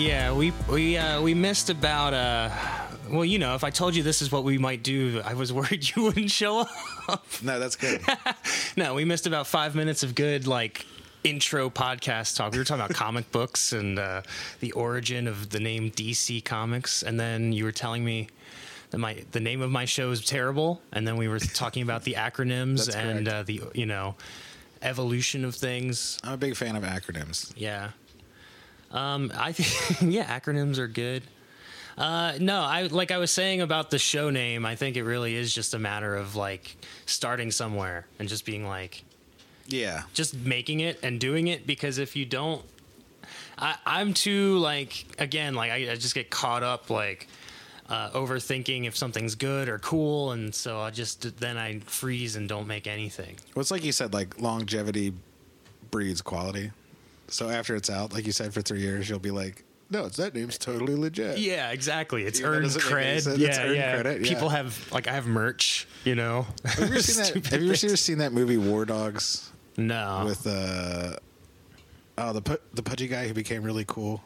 Yeah, we we uh, we missed about uh, well, you know, if I told you this is what we might do, I was worried you wouldn't show up. No, that's good. no, we missed about five minutes of good like intro podcast talk. We were talking about comic books and uh, the origin of the name DC Comics, and then you were telling me that my the name of my show is terrible, and then we were talking about the acronyms and uh, the you know evolution of things. I'm a big fan of acronyms. Yeah. Um, I think yeah, acronyms are good. Uh, no, I like I was saying about the show name. I think it really is just a matter of like starting somewhere and just being like, Yeah. just making it and doing it. Because if you don't, I, I'm too like again like I, I just get caught up like uh, overthinking if something's good or cool, and so I just then I freeze and don't make anything. Well, it's like you said, like longevity breeds quality. So after it's out, like you said, for three years, you'll be like, no, it's that name's totally legit. Yeah, exactly. It's Even earned doesn't make any cred. Yeah, It's earned yeah. credit, yeah. People have like I have merch, you know. Have you ever seen that? Have you ever seen that movie War Dogs No. with uh oh the the pudgy guy who became really cool?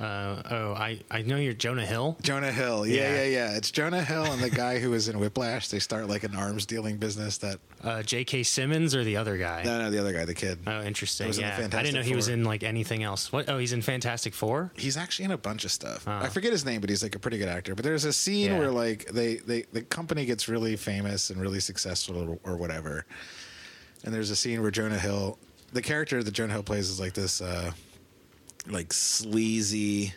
Uh, oh, I I know you're Jonah Hill. Jonah Hill. Yeah, Yeah. yeah, yeah. It's Jonah Hill and the guy who was in Whiplash. They start like an arms dealing business that Uh, J.K. Simmons or the other guy. no, no, the other guy, the kid. Oh, interesting. was in Yeah, I didn't know he was in like anything else. What? Oh, he's in Fantastic Four. He's actually in a bunch of stuff. Oh. I forget his name, but he's like a pretty good actor. But there's a scene Yeah. where like they, they the company gets really famous and really successful or, or whatever. And there's a scene where Jonah Hill, the character that Jonah Hill plays is like this uh like sleazy,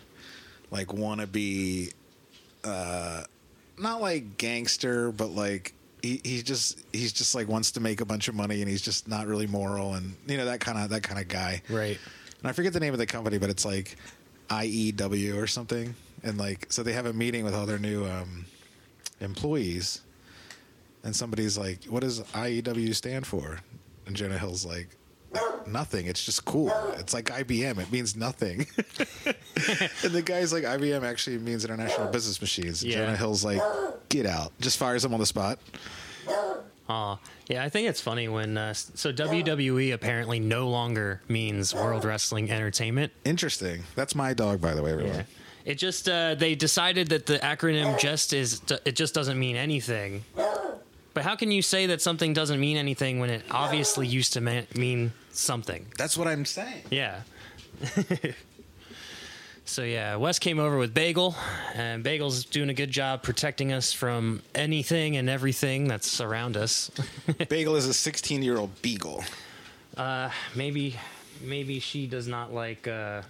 like wannabe uh not like gangster, but like he, he just he's just like wants to make a bunch of money and he's just not really moral and you know that kind of that kind of guy. Right. And I forget the name of the company, but it's like IEW or something. And like, so they have a meeting with all their new um, employees. And somebody's like, what does IEW stand for? And Jonah Hill's like, nothing. It's just cool. It's like IBM. It means nothing. and the guy's like, IBM actually means International Business Machines. And Yeah. Jonah Hill's like, get out. Just fires him on the spot. Oh, yeah. I think it's funny when uh, so WWE apparently no longer means World Wrestling Entertainment. Interesting. That's my dog, by the way, everyone. Yeah. It just uh, they decided that the acronym just is it just doesn't mean anything. But how can you say that something doesn't mean anything when it obviously used to ma- mean something? That's what I'm saying. Yeah. so yeah, Wes came over with Bagel, and Bagel's doing a good job protecting us from anything and everything that's around us. Bagel is a 16 year old beagle. maybe, maybe she does not like uh,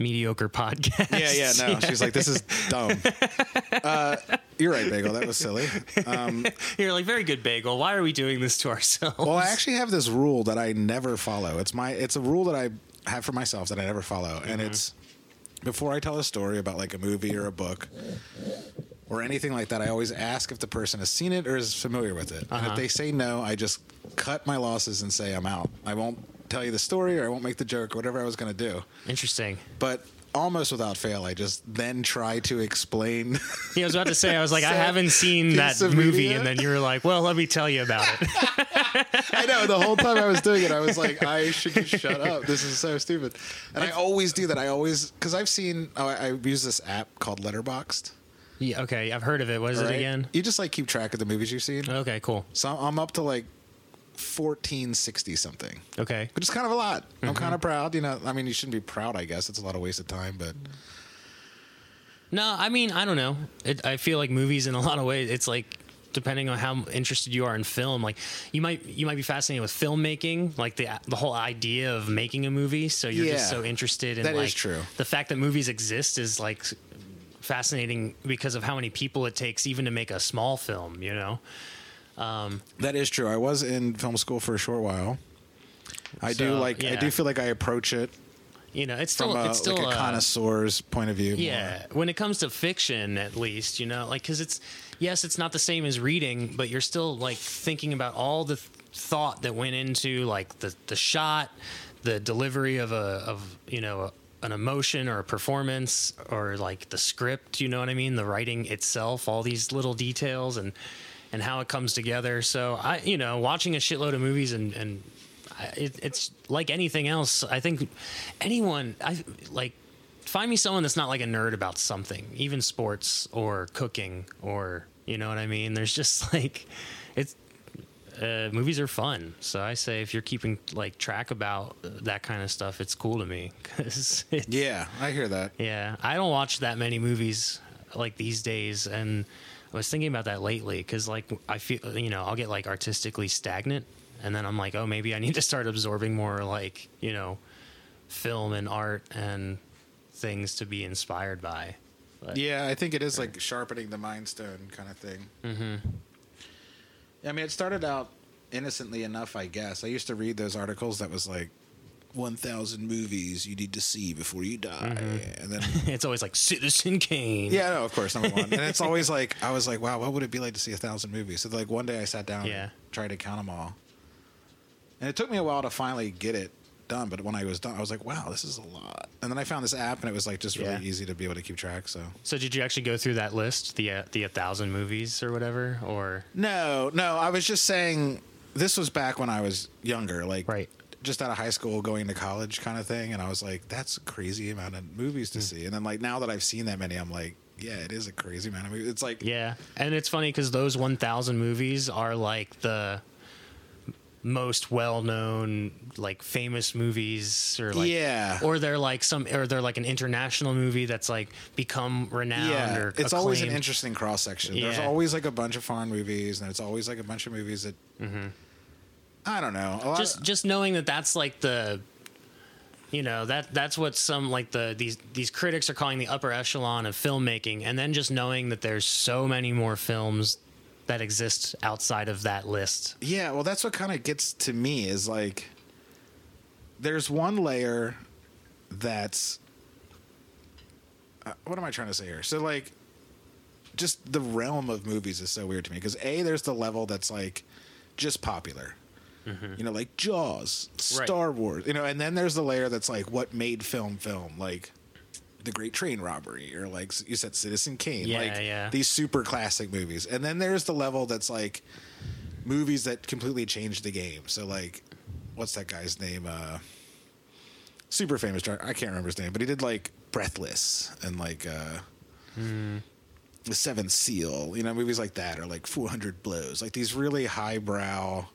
mediocre podcast. Yeah, yeah, no. She's like, this is dumb. Uh, you're right, Bagel. That was silly. Um, You're like very good, Bagel. Why are we doing this to ourselves? well, I actually have this rule that I never follow. It's my, it's a rule that I have for myself that I never follow, and it's before I tell a story about like a movie or a book or anything like that. I always ask if the person has seen it or is familiar with it, and Uh-huh. if they say no, I just cut my losses and say I'm out. I won't tell you the story or I won't make the joke or whatever I was going to do. Interesting. But almost without fail, I just then try to explain. Yeah, I was about to say, I was like, I haven't seen that movie, media. and then you were like, well, let me tell you about it. I know the whole time I was doing it, I was like, I should just shut up. This is so stupid. And I always do that. I always because I've seen. Oh, I, I use this app called Letterboxd. yeah, okay, I've heard of it. What is it again? You just like keep track of the movies you've seen. Okay, cool. So I'm up to like fourteen sixty something, Okay. which is kind of a lot. I'm Mm-hmm. kind of proud. You know, I mean, you shouldn't be proud. I guess it's a lot of wasted time, but No, I mean, I don't know. It, I feel like movies, in a lot of ways, it's like depending on how interested you are in film. Like you might you might be fascinated with filmmaking, like the the whole idea of making a movie. So you're just so interested in That is like true. the fact that movies exist is like fascinating because of how many people it takes even to make a small film. You know. That is true. I was in film school for a short while. I do So, like. I do feel like I approach it You know, it's from still a, it's still like a uh, connoisseur's point of view. more. Yeah, when it comes to fiction, at least you know, like because it's yes, it's not the same as reading, but you're still like thinking about all the th- thought that went into like the the shot, the delivery of a of you know a, an emotion or a performance or like the script. You know what I mean? The writing itself, all these little details and and how it comes together. So I, you know, watching a shitload of movies and and it, it's like anything else. I think anyone, I like find me someone that's not like a nerd about something, even sports or cooking or you know what I mean. There's just like it's uh, movies are fun. So I say if you're keeping like track about that kind of stuff, it's cool to me because Yeah, I hear that. yeah, I don't watch that many movies like these days, and I was thinking about that lately because like I feel you know I'll get like artistically stagnant, and then I'm like, oh, maybe I need to start absorbing more like you know film and art and things to be inspired by. But, Yeah, I think it is like sharpening the mind stone kind of thing. Mm-hmm. I mean, it started out innocently enough, I guess. I used to read those articles that was like 1,000 movies you need to see before you die. And then, it's always like Citizen Kane. yeah, no, of course, number one. And it's always like, I was like, wow, what would it be like to see a thousand movies? So, like, one day I sat down Yeah. and tried to count them all. And it took me a while to finally get it done. But when I was done, I was like, wow, this is a lot. And then I found this app and it was like just really Yeah. easy to be able to keep track. So, So did you actually go through that list, the uh, the a thousand movies or whatever, or No, no. I was just saying this was back when I was younger, like Right. Just out of high school, going to college, kind of thing. And I was like, that's a crazy amount of movies to Hmm. see. And then like now that I've seen that many, I'm like, yeah, it is a crazy amount of movies. It's like, Yeah, and it's funny because those 1,000 movies are like the most well-known, like famous movies, or like Yeah. or they're like some, or they're like an international movie that's like become renowned. yeah, or it's always an interesting cross section. There's always like a bunch of foreign movies, and it's always like a bunch of movies that I don't know. Just just knowing that that's like the. You know that that's what some like the these these critics are calling the upper echelon of filmmaking, and then just knowing that there's so many more films that exist outside of that list. Yeah, well, that's what kind of gets to me is like, there's one layer that's. Uh, what am I trying to say here? So, like, just the realm of movies is so weird to me because A, there's the level that's like just popular. You know, like Jaws, Right. Star Wars, you know, and then there's the layer that's like what made film film, like The Great Train Robbery, or like you said, Citizen Kane, Yeah, like yeah. these super classic movies. And then there's the level that's like movies that completely changed the game. So like, what's that guy's name? Uh, super famous. director. I can't remember his name, but he did like Breathless and like uh, The Seventh Seal. You know, movies like that, or like Four Hundred Blows. Like these really highbrow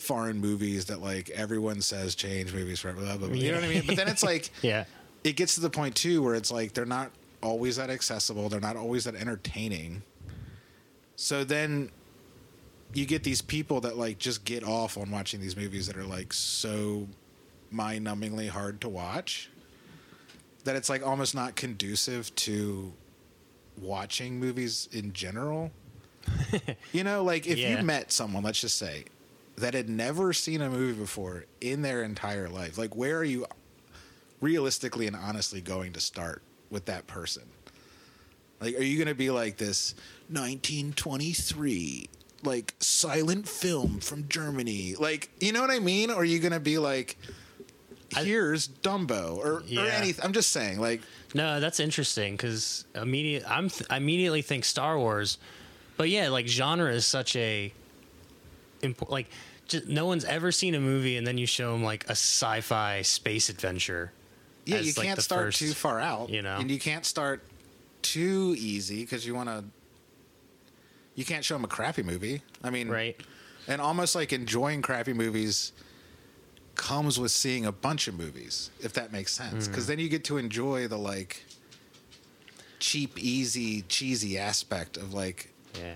foreign movies that like everyone says change movies forever. Blah, blah, blah. You know what I mean? But then it's like Yeah. it gets to the point too where it's like they're not always that accessible they're not always that entertaining so then you get these people that like just get off on watching these movies that are like so mind-numbingly hard to watch that it's like almost not conducive to watching movies in general you know like if Yeah. you met someone let's just say that had never seen a movie before in their entire life like where are you realistically and honestly going to start with that person? Like, are you going to be like this 1923, like silent film from Germany? Like, you know what I mean? Or are you going to be like, here's Dumbo or, Yeah. or anything? I'm just saying, like, No, that's interesting because immediate. I'm th- I immediately think Star Wars, but yeah, like genre is such a important Like, just, no one's ever seen a movie and then you show them like a sci-fi space adventure. yeah, as, you can't the start first- too far out, you know? and you can't start too easy because you want to. You can't show them a crappy movie. I mean, Right. and almost like enjoying crappy movies comes with seeing a bunch of movies if that makes sense Mm. because then you get to enjoy the like cheap easy cheesy aspect of like Yeah.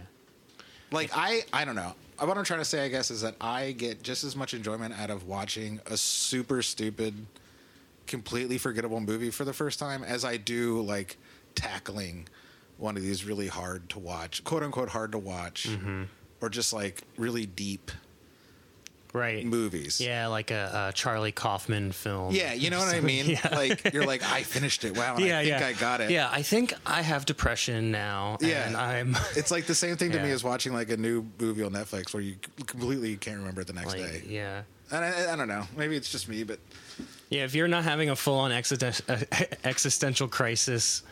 like i i don't know what i'm trying to say i guess is that i get just as much enjoyment out of watching a super stupid completely forgettable movie for the first time as i do like tackling one of these really hard to watch quote unquote hard to watch Mm-hmm. or just like really deep Right. movies Yeah, like a, a Charlie Kaufman film. Yeah, you know what I mean? yeah. Like you're like, I finished it. Wow, yeah, I think yeah. I got it. Yeah, I think I have depression now. Yeah. and I'm It's like the same thing to me as watching like a new movie on Netflix where you completely can't remember it the next like, day. yeah. And I, I don't know. Maybe it's just me, but Yeah, if you're not having a full on existential, uh, existential crisis,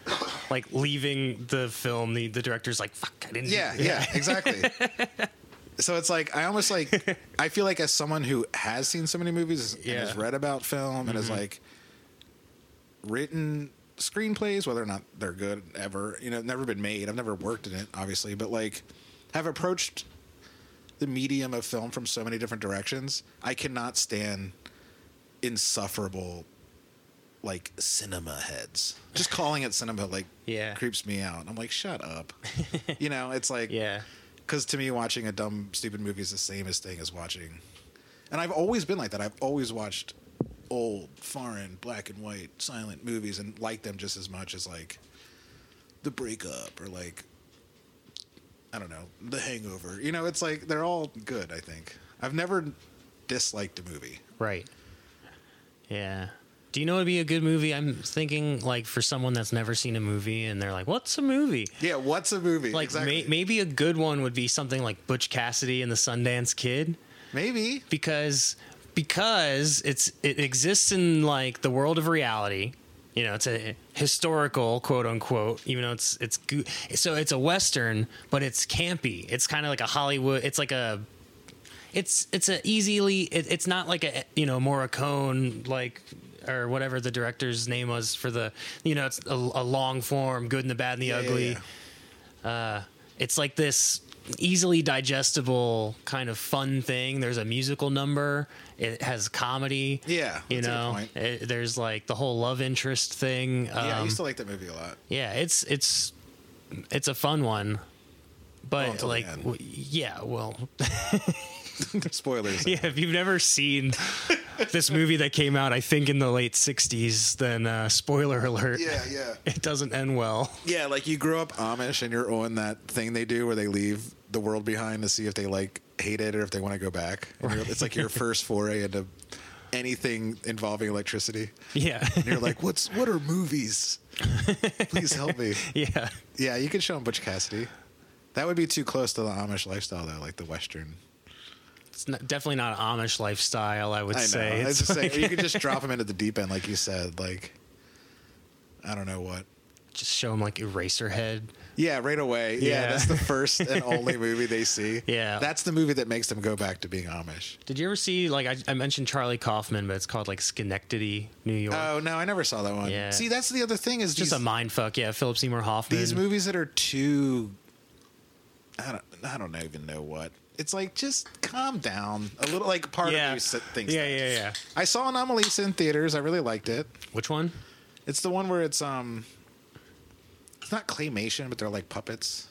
like leaving the film, the, the director's like, fuck, I didn't. yeah, yeah, exactly. So it's like I almost like I feel like as someone who has seen so many movies and Yeah. has read about film and has mm-hmm. like written screenplays, whether or not they're good ever. You know, never been made. I've never worked in it, obviously, but like have approached the medium of film from so many different directions. I cannot stand insufferable like cinema heads. Just calling it cinema like Yeah. creeps me out. I'm like, shut up. you know, it's like Yeah. Because to me, watching a dumb, stupid movie is the same as thing as watching. And I've always been like that. I've always watched old, foreign, black and white, silent movies and liked them just as much as like The Breakup or like I don't know, The Hangover. You know, it's like they're all good. I think I've never disliked a movie. Right. Yeah. Do you know what'd be a good movie? I'm thinking like for someone that's never seen a movie and they're like, "What's a movie?" Yeah, what's a movie? Like exactly. may, maybe a good one would be something like Butch Cassidy and the Sundance Kid maybe. because because it's it exists in like the world of reality. You know, it's a historical quote unquote, even though it's it's go- so it's a western, but it's campy. It's kind of like a Hollywood. It's like a it's it's a easily it, it's not like a you know Morricone like or whatever the director's name was for the you know it's a, a long form good and the bad and the Yeah, yeah, ugly yeah. uh, it's like this easily digestible kind of fun thing. There's a musical number. It has comedy. Yeah, you that's a good know. It- there's like the whole love interest thing. Um, Yeah, I used to like that movie a lot. yeah, it's it's it's a fun one. But until the like, w- yeah, well, Spoilers. yeah. If you've never seen this movie that came out, I think in the late '60s, then uh, spoiler alert. yeah, yeah. It doesn't end well. Yeah, like you grow up Amish and you're on that thing they do where they leave the world behind to see if they like hate it or if they want to go back. And you're- It's like your first foray into anything involving electricity. Yeah, And you're like, "What's what are movies? Please help me." yeah. Yeah, you could show them Butch Cassidy. That would be too close to the Amish lifestyle, though, like the Western. It's not, definitely not an Amish lifestyle. I would I know. say. I was just saying, like- you could just drop them into the deep end, like you said. Like, I don't know what. just show them like Eraserhead. Yeah, right away. Yeah, Yeah. that's the first and only movie they see. Yeah. That's the movie that makes them go back to being Amish. Did you ever see like I, I mentioned Charlie Kaufman, but it's called like Schenectady, New York. Oh, no, I never saw that one. Yeah. See, that's the other thing is just these, a mind fuck. Yeah, Philip Seymour Hoffman. these movies that are too I don't I don't even know what. It's like just calm down a little like part yeah. of you thinks yeah, that. yeah, yeah. I saw Anomalisa in theaters. I really liked it. Which one? It's the one where it's um it's not claymation, but they're like puppets.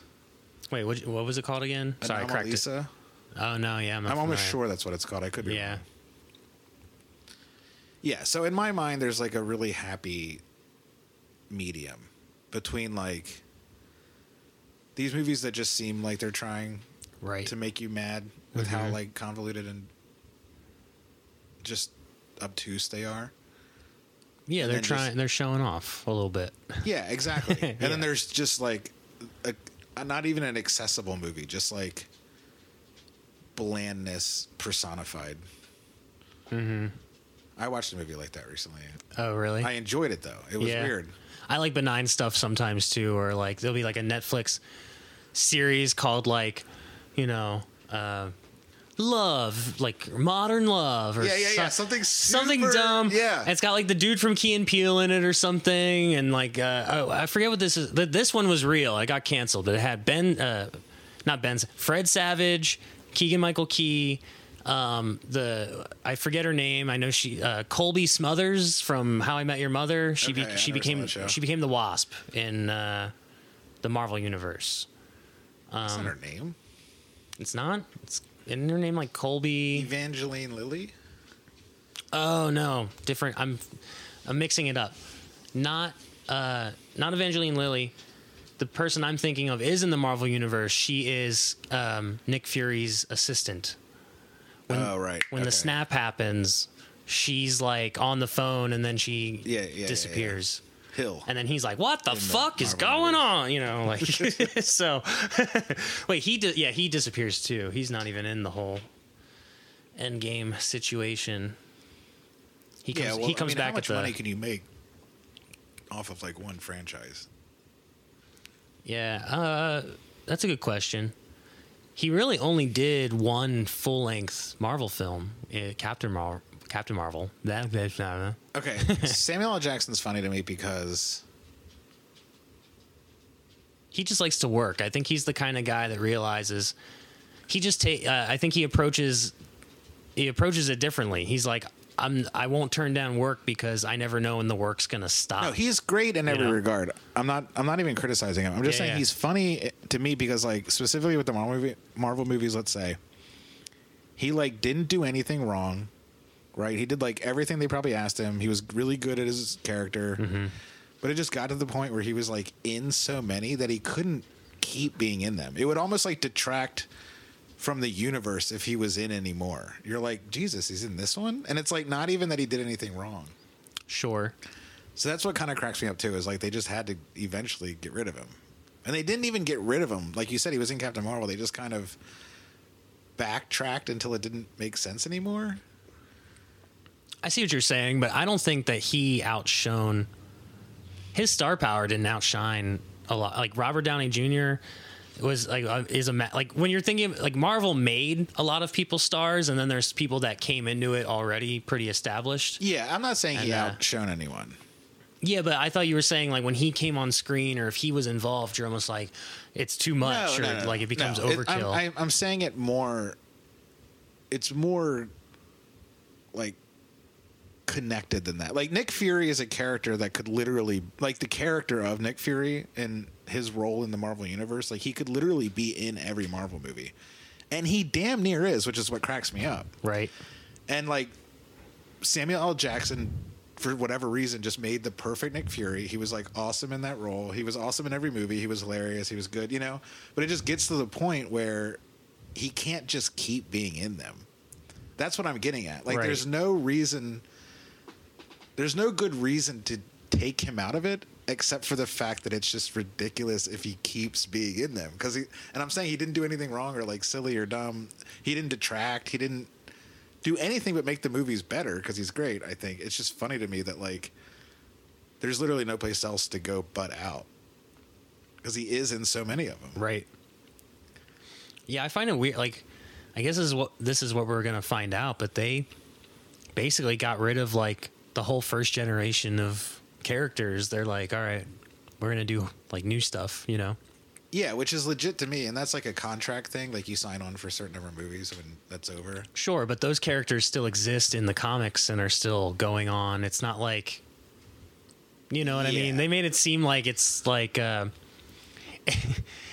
Wait, what, what was it called again? Sorry, I cracked it. Anomalisa. Oh no, yeah, I'm, I'm almost sure that's what it's called. I could be Yeah, wrong. Yeah, so in my mind there's like a really happy medium between like these movies that just seem like they're trying right. to make you mad with how Mhm. like convoluted and just obtuse they are. yeah, they're trying. just- They're showing off a little bit. Yeah, exactly. And then there's just like a, a, not even an accessible movie, just like blandness personified. mm-hmm I watched a movie like that recently. Oh, really? I enjoyed it though. It was Yeah. weird. I like benign stuff sometimes too, or like there'll be like a Netflix series called like, you know, uh, love, like modern love, or Yeah, yeah, yeah. so- Something something dumb. yeah. And it's got like the dude from Key and Peele in it or something, and like uh, oh, I forget what this is. This one was real. It got canceled, but it had Ben, uh, not Ben, Fred Savage, Keegan Michael Key. Um, the I forget her name. I know she uh, Colby Smothers from How I Met Your Mother. She Okay, be, I she became she became the Wasp in uh, the Marvel universe. That's Um, not her name. It's not. It's isn't her name like Colby? Evangeline Lilly. Oh no, different. I'm I'm mixing it up. Not uh not Evangeline Lilly. The person I'm thinking of is in the Marvel universe. She is um, Nick Fury's assistant. When, oh right. When the snap happens, she's like on the phone and then she Yeah, yeah, yeah, yeah. Hill. And then he's like, "What the the fuck is going on?" You know, like so. wait, he di- yeah, he disappears too. He's not even in the whole end game situation. He comes, yeah, well, he comes I mean, back how much at the money can you make off of like one franchise? yeah. Uh, that's a good question. He really only did one full length Marvel film, uh, Captain Mar- Captain Marvel. That that's not. Okay, Samuel L. Jackson's funny to me because he just likes to work. I think he's the kind of guy that realizes he just take. Uh, I think he approaches he approaches it differently. He's like, I'm I won't turn down work because I never know when the work's gonna stop. No, he's great in every know? regard. I'm not. I'm not even criticizing him. I'm just Yeah, saying yeah. he's funny to me because, like, specifically with the Marvel movie, Marvel movies, let's say, he like didn't do anything wrong, right? He did like everything they probably asked him. He was really good at his character, Mm-hmm. but it just got to the point where he was like in so many that he couldn't keep being in them. It would almost like detract from the universe if he was in anymore. You're like, Jesus, he's in this one, and it's like not even that he did anything wrong. sure. So that's what kind of cracks me up too. Is like they just had to eventually get rid of him, and they didn't even get rid of him. Like you said, he was in Captain Marvel. They just kind of backtracked until it didn't make sense anymore. I see what you're saying, but I don't think that he outshone his star power didn't outshine a lot. Like Robert Downey Jr. was like uh, is a ma- like when you're thinking like Marvel made a lot of people stars, and then there's people that came into it already pretty established. Yeah, I'm not saying he And, uh, outshone anyone. Yeah, but I thought you were saying like when he came on screen or if he was involved, you're almost like it's too much or like it becomes no. It- I'm, overkill. I'm, I'm saying it more. It's more like connected than that. Like Nick Fury is a character that could literally, like the character of Nick Fury and his role in the Marvel universe, like he could literally be in every Marvel movie, and he damn near is, which is what cracks me up. right. And like Samuel L. Jackson, for whatever reason, just made the perfect Nick Fury. He was like awesome in that role. He was awesome in every movie. He was hilarious. He was good, you know. But it just gets to the point where he can't just keep being in them. That's what I'm getting at. Like, Right. there's no reason. There's no good reason to take him out of it, except for the fact that it's just ridiculous if he keeps being in them. Because he, and I'm saying he didn't do anything wrong or like silly or dumb. He didn't detract. He didn't do anything but make the movies better because he's great. I think it's just funny to me that like there's literally no place else to go but out because he is in so many of them. Right. Yeah, I find it weird. Like, I guess this is what this is what we're gonna find out. But they basically got rid of like the whole first generation of characters. They're like, all right, we're gonna do like new stuff. You know? Yeah, which is legit to me, and that's like a contract thing. Like you sign on for a certain number of movies when that's over. Sure, but those characters still exist in the comics and are still going on. It's not like, you know what I mean? They made it seem like it's like. Uh,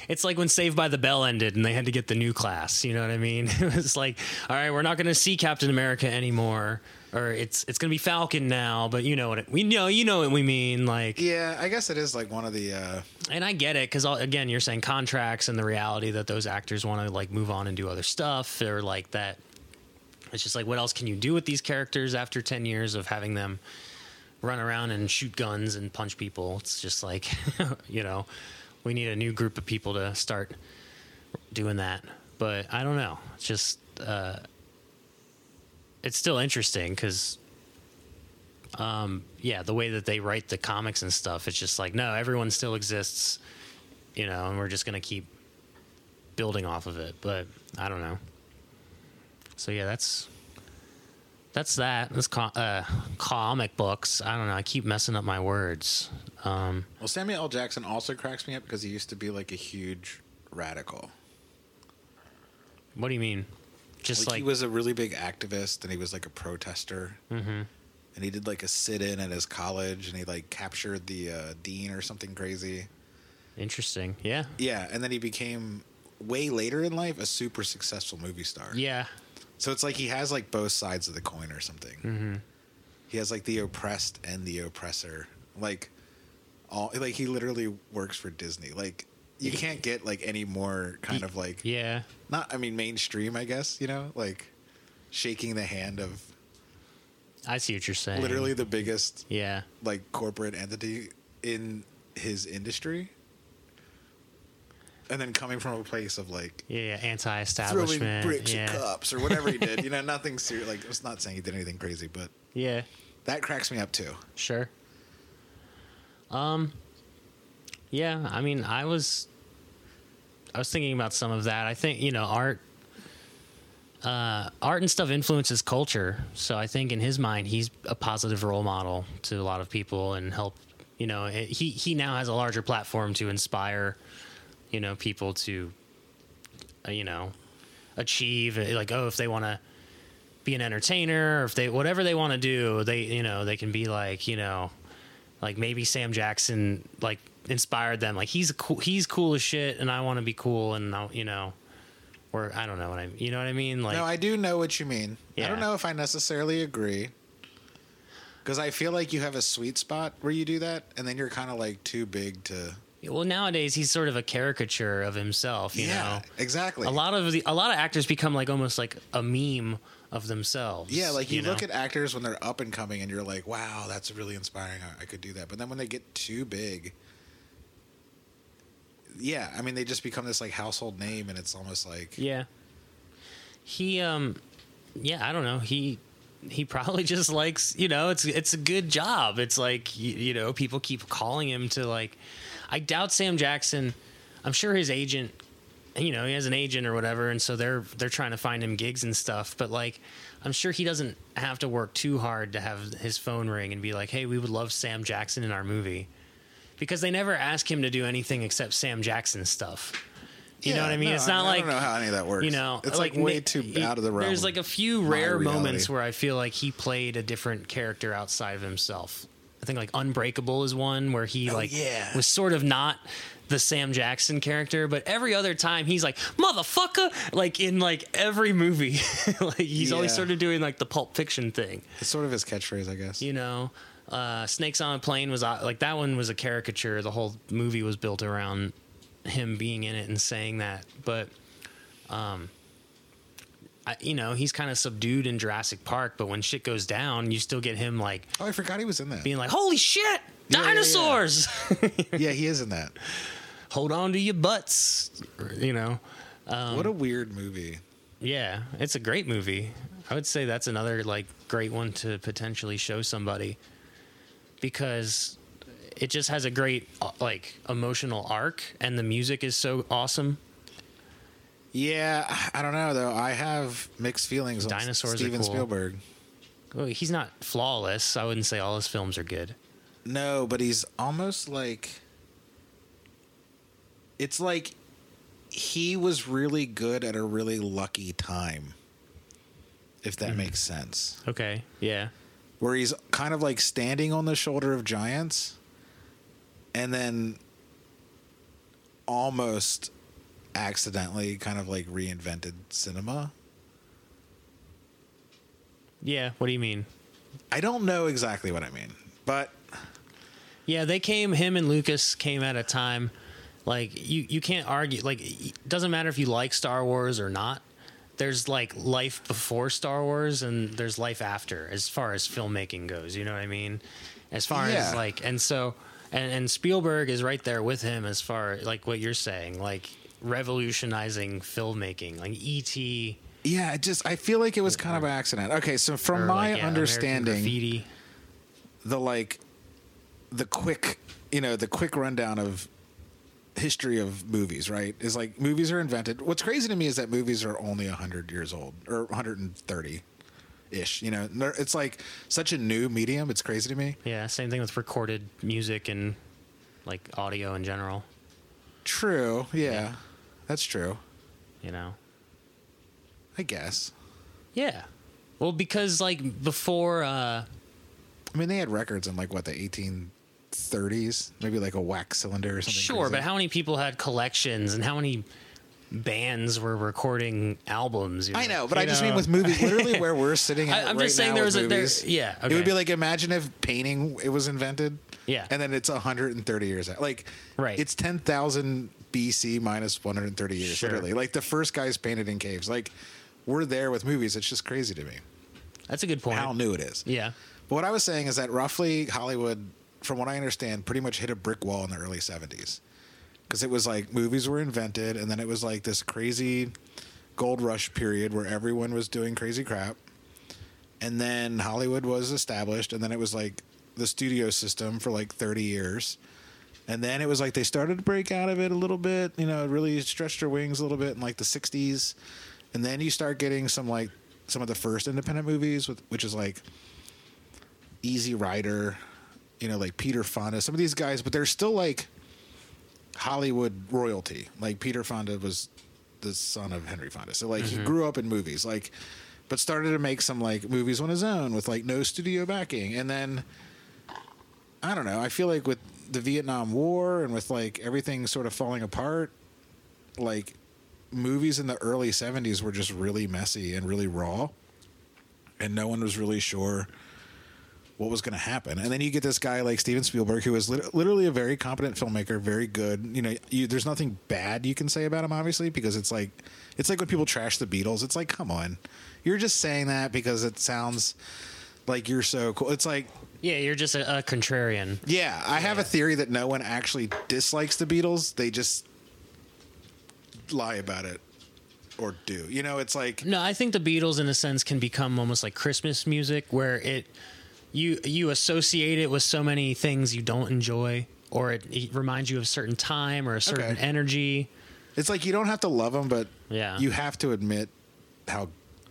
It's like when Saved by the Bell ended and they had to get the new class. You know what I mean? It was like, all right, we're not going to see Captain America anymore, or it's it's going to be Falcon now. But you know what it, we know. You know what we mean? Like, Yeah, I guess it is like one of the. uh and I get it because again, you're saying contracts and the reality that those actors want to like move on and do other stuff, or like that. It's just like, what else can you do with these characters after ten years of having them run around and shoot guns and punch people? It's just like, you know, we need a new group of people to start doing that. But I don't know. It's just, uh, it's still interesting because um, yeah, the way that they write the comics and stuff, it's just like, no, everyone still exists, you know, and we're just going to keep building off of it. But I don't know. So yeah, that's that's that. That's co- uh, comic books. I don't know. I keep messing up my words. Um, Well, Samuel L. Jackson also cracks me up because he used to be like a huge radical. what do you mean? Just like, like, he was a really big activist and he was like a protester. Mhm. and he did like a sit-in at his college and he like captured the uh, dean or something crazy. Interesting. Yeah, yeah and then he became way later in life a super successful movie star. Yeah, so it's like he has like both sides of the coin or something. Hmm he has like the oppressed and the oppressor. Like all like he literally works for disney. Like you can't get like any more kind of like yeah. not i mean mainstream i guess you know like shaking the hand of I see what you're saying. literally the biggest Yeah. like corporate entity in his industry and then coming from a place of like Yeah, yeah, throwing anti-establishment. bricks yeah. cups or whatever he did you know nothing serious like it's not saying he did anything crazy but Yeah, that cracks me up too sure. Um, yeah, I mean, I was, I was thinking about some of that. I think you know, art, uh, art and stuff influences culture. So I think in his mind, he's a positive role model to a lot of people and help. You know, he he now has a larger platform to inspire you know, people to, uh, you know, achieve uh, like oh if they want to be an entertainer or if they whatever they want to do they you know they can be like you know like maybe Sam Jackson like inspired them like he's cool he's cool as shit and I want to be cool and I'll, you know or I don't know what I you know what I mean like no, I do know what you mean. I don't know if I necessarily agree. Because I feel like you have a sweet spot where you do that, and then you're kind of like too big to. well nowadays he's sort of a caricature of himself you yeah, know exactly. a lot of the a lot of actors become like almost like a meme of themselves Yeah, like you, know? look at actors when they're up and coming, and you're like, "Wow, that's really inspiring. I, I could do that." But then when they get too big, yeah, I mean, they just become this like household name, and it's almost like, Yeah. He um yeah, I don't know. He he probably just likes, you know, it's it's a good job. It's like you, you know, people keep calling him to like I doubt Sam Jackson. I'm sure his agent you know, he has an agent or whatever and so they're they're trying to find him gigs and stuff, but like I'm sure he doesn't have to work too hard to have his phone ring and be like, "Hey, we would love Sam Jackson in our movie." Because they never ask him to do anything except Sam Jackson stuff. You know what I mean? no, it's not I like I don't know how any of that works. you know, it's like, way too he- out of the realm. There's like a few rare reality. moments where I feel like he played a different character outside of himself. I think like Unbreakable is one where he Oh, like yeah. was sort of not the Sam Jackson character, but every other time he's like motherfucker, like in like every movie, like he's always sort of doing like the Pulp Fiction thing, It's sort of his catchphrase, I guess. you know. Uh, Snakes on a Plane was uh, like that one was a caricature. The whole movie was built around him being in it and saying that, but um, I, you know, he's kind of subdued in Jurassic Park. But when shit goes down, you still get him like Oh, I forgot he was in that. being like, "Holy shit, Yeah, yeah, yeah. dinosaurs! yeah, he is in that. Hold on to your butts," you know. Um, what a weird movie. Yeah, it's a great movie. I would say that's another like great one to potentially show somebody because it just has a great uh, like emotional arc and the music is so awesome. Yeah, I don't know though. I have mixed feelings on Dinosaurs are Steven cool. Spielberg. Well, he's not flawless. I wouldn't say all his films are good. No, but he's almost like it's like he was really good at a really lucky time. If that Mm-hmm. makes sense. Okay, yeah. Where he's kind of like standing on the shoulder of giants and then almost accidentally kind of like reinvented cinema. Yeah, what do you mean? I don't know exactly what I mean, but Yeah, they came. Him and Lucas came at a time like you. You can't argue. Like, it doesn't matter if you like Star Wars or not. There's like life before Star Wars, and there's life after, as far as filmmaking goes. You know what I mean? As far Yeah. as like, and so, and and Spielberg is right there with him as far like what you're saying, like revolutionizing filmmaking, like E.T. yeah, it just I feel like it was kind of an accident. Okay, so from my like, yeah, understanding, the like the quick you know the quick rundown of history of movies right is like movies are invented what's crazy to me is that movies are only 100 years old or 130 ish you know it's like such a new medium it's crazy to me Yeah, same thing with recorded music and like audio in general. true yeah, Yeah. that's true You know. i guess Yeah. Well, because like before, uh, i mean they had records in like what the 1830s maybe like a wax cylinder or something sure, crazy. but how many people had collections and how many bands were recording albums? you I know, but You I just mean with movies, literally where we're sitting. I- At I'm right just saying there was a- there- yeah, It would be like imagine if painting it was invented. Yeah. and then it's 130 years out. Like, Right. It's 10,000 BC minus 130 years. Sure. Literally, like the first guys painted in caves. Like, we're there with movies. It's just crazy to me That's a good point. how new it is. Yeah. But what I was saying is that roughly Hollywood, from what I understand, pretty much hit a brick wall in the early 70s. Because it was like movies were invented, and then it was like this crazy gold rush period where everyone was doing crazy crap. And then Hollywood was established, and then it was like the studio system for like 30 years. And then it was like they started to break out of it a little bit, you know, really stretched their wings a little bit in like the 60s. And then you start getting some like some of the first independent movies, with, which is like Easy Rider, you know, like Peter Fonda, some of these guys, but they're still like Hollywood royalty. Like Peter Fonda was the son of Henry Fonda, so like he mm-hmm. grew up in movies. Like, but started to make some like movies on his own with like no studio backing, and then I don't know. I feel like with the Vietnam War and with like everything sort of falling apart, like movies in the early 70s were just really messy and really raw and no one was really sure what was going to happen. And then you get this guy like Steven Spielberg, who is lit- literally a very competent filmmaker, very good. You know, you, there's nothing bad you can say about him, obviously, because it's like it's like when people trash the Beatles. It's like, come on, you're just saying that because it sounds like you're so cool. It's like, Yeah, you're just a, a contrarian. yeah, I have a theory that no one actually dislikes the Beatles. They just lie about it or do. You know, it's like No, I think the Beatles, in a sense, can become almost like Christmas music, where it you you associate it with so many things you don't enjoy, or it, it reminds you of a certain time or a certain Okay. energy. It's like you don't have to love them, but Yeah. you have to admit how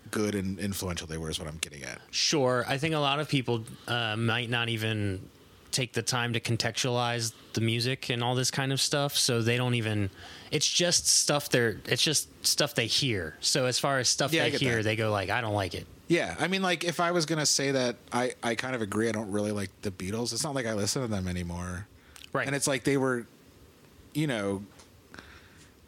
good and influential they were. Is what I'm getting at. Sure, I think a lot of people uh, might not even take the time to contextualize the music and all this kind of stuff, so they don't even. It's just stuff they're. It's just stuff they hear. So as far as stuff Yeah, I they get hear, that. they go like, "I don't like it." Yeah, I mean, like if I was gonna say that, I I kind of agree. I don't really like the Beatles. It's not like I listen to them anymore. Right. And it's like they were, you know,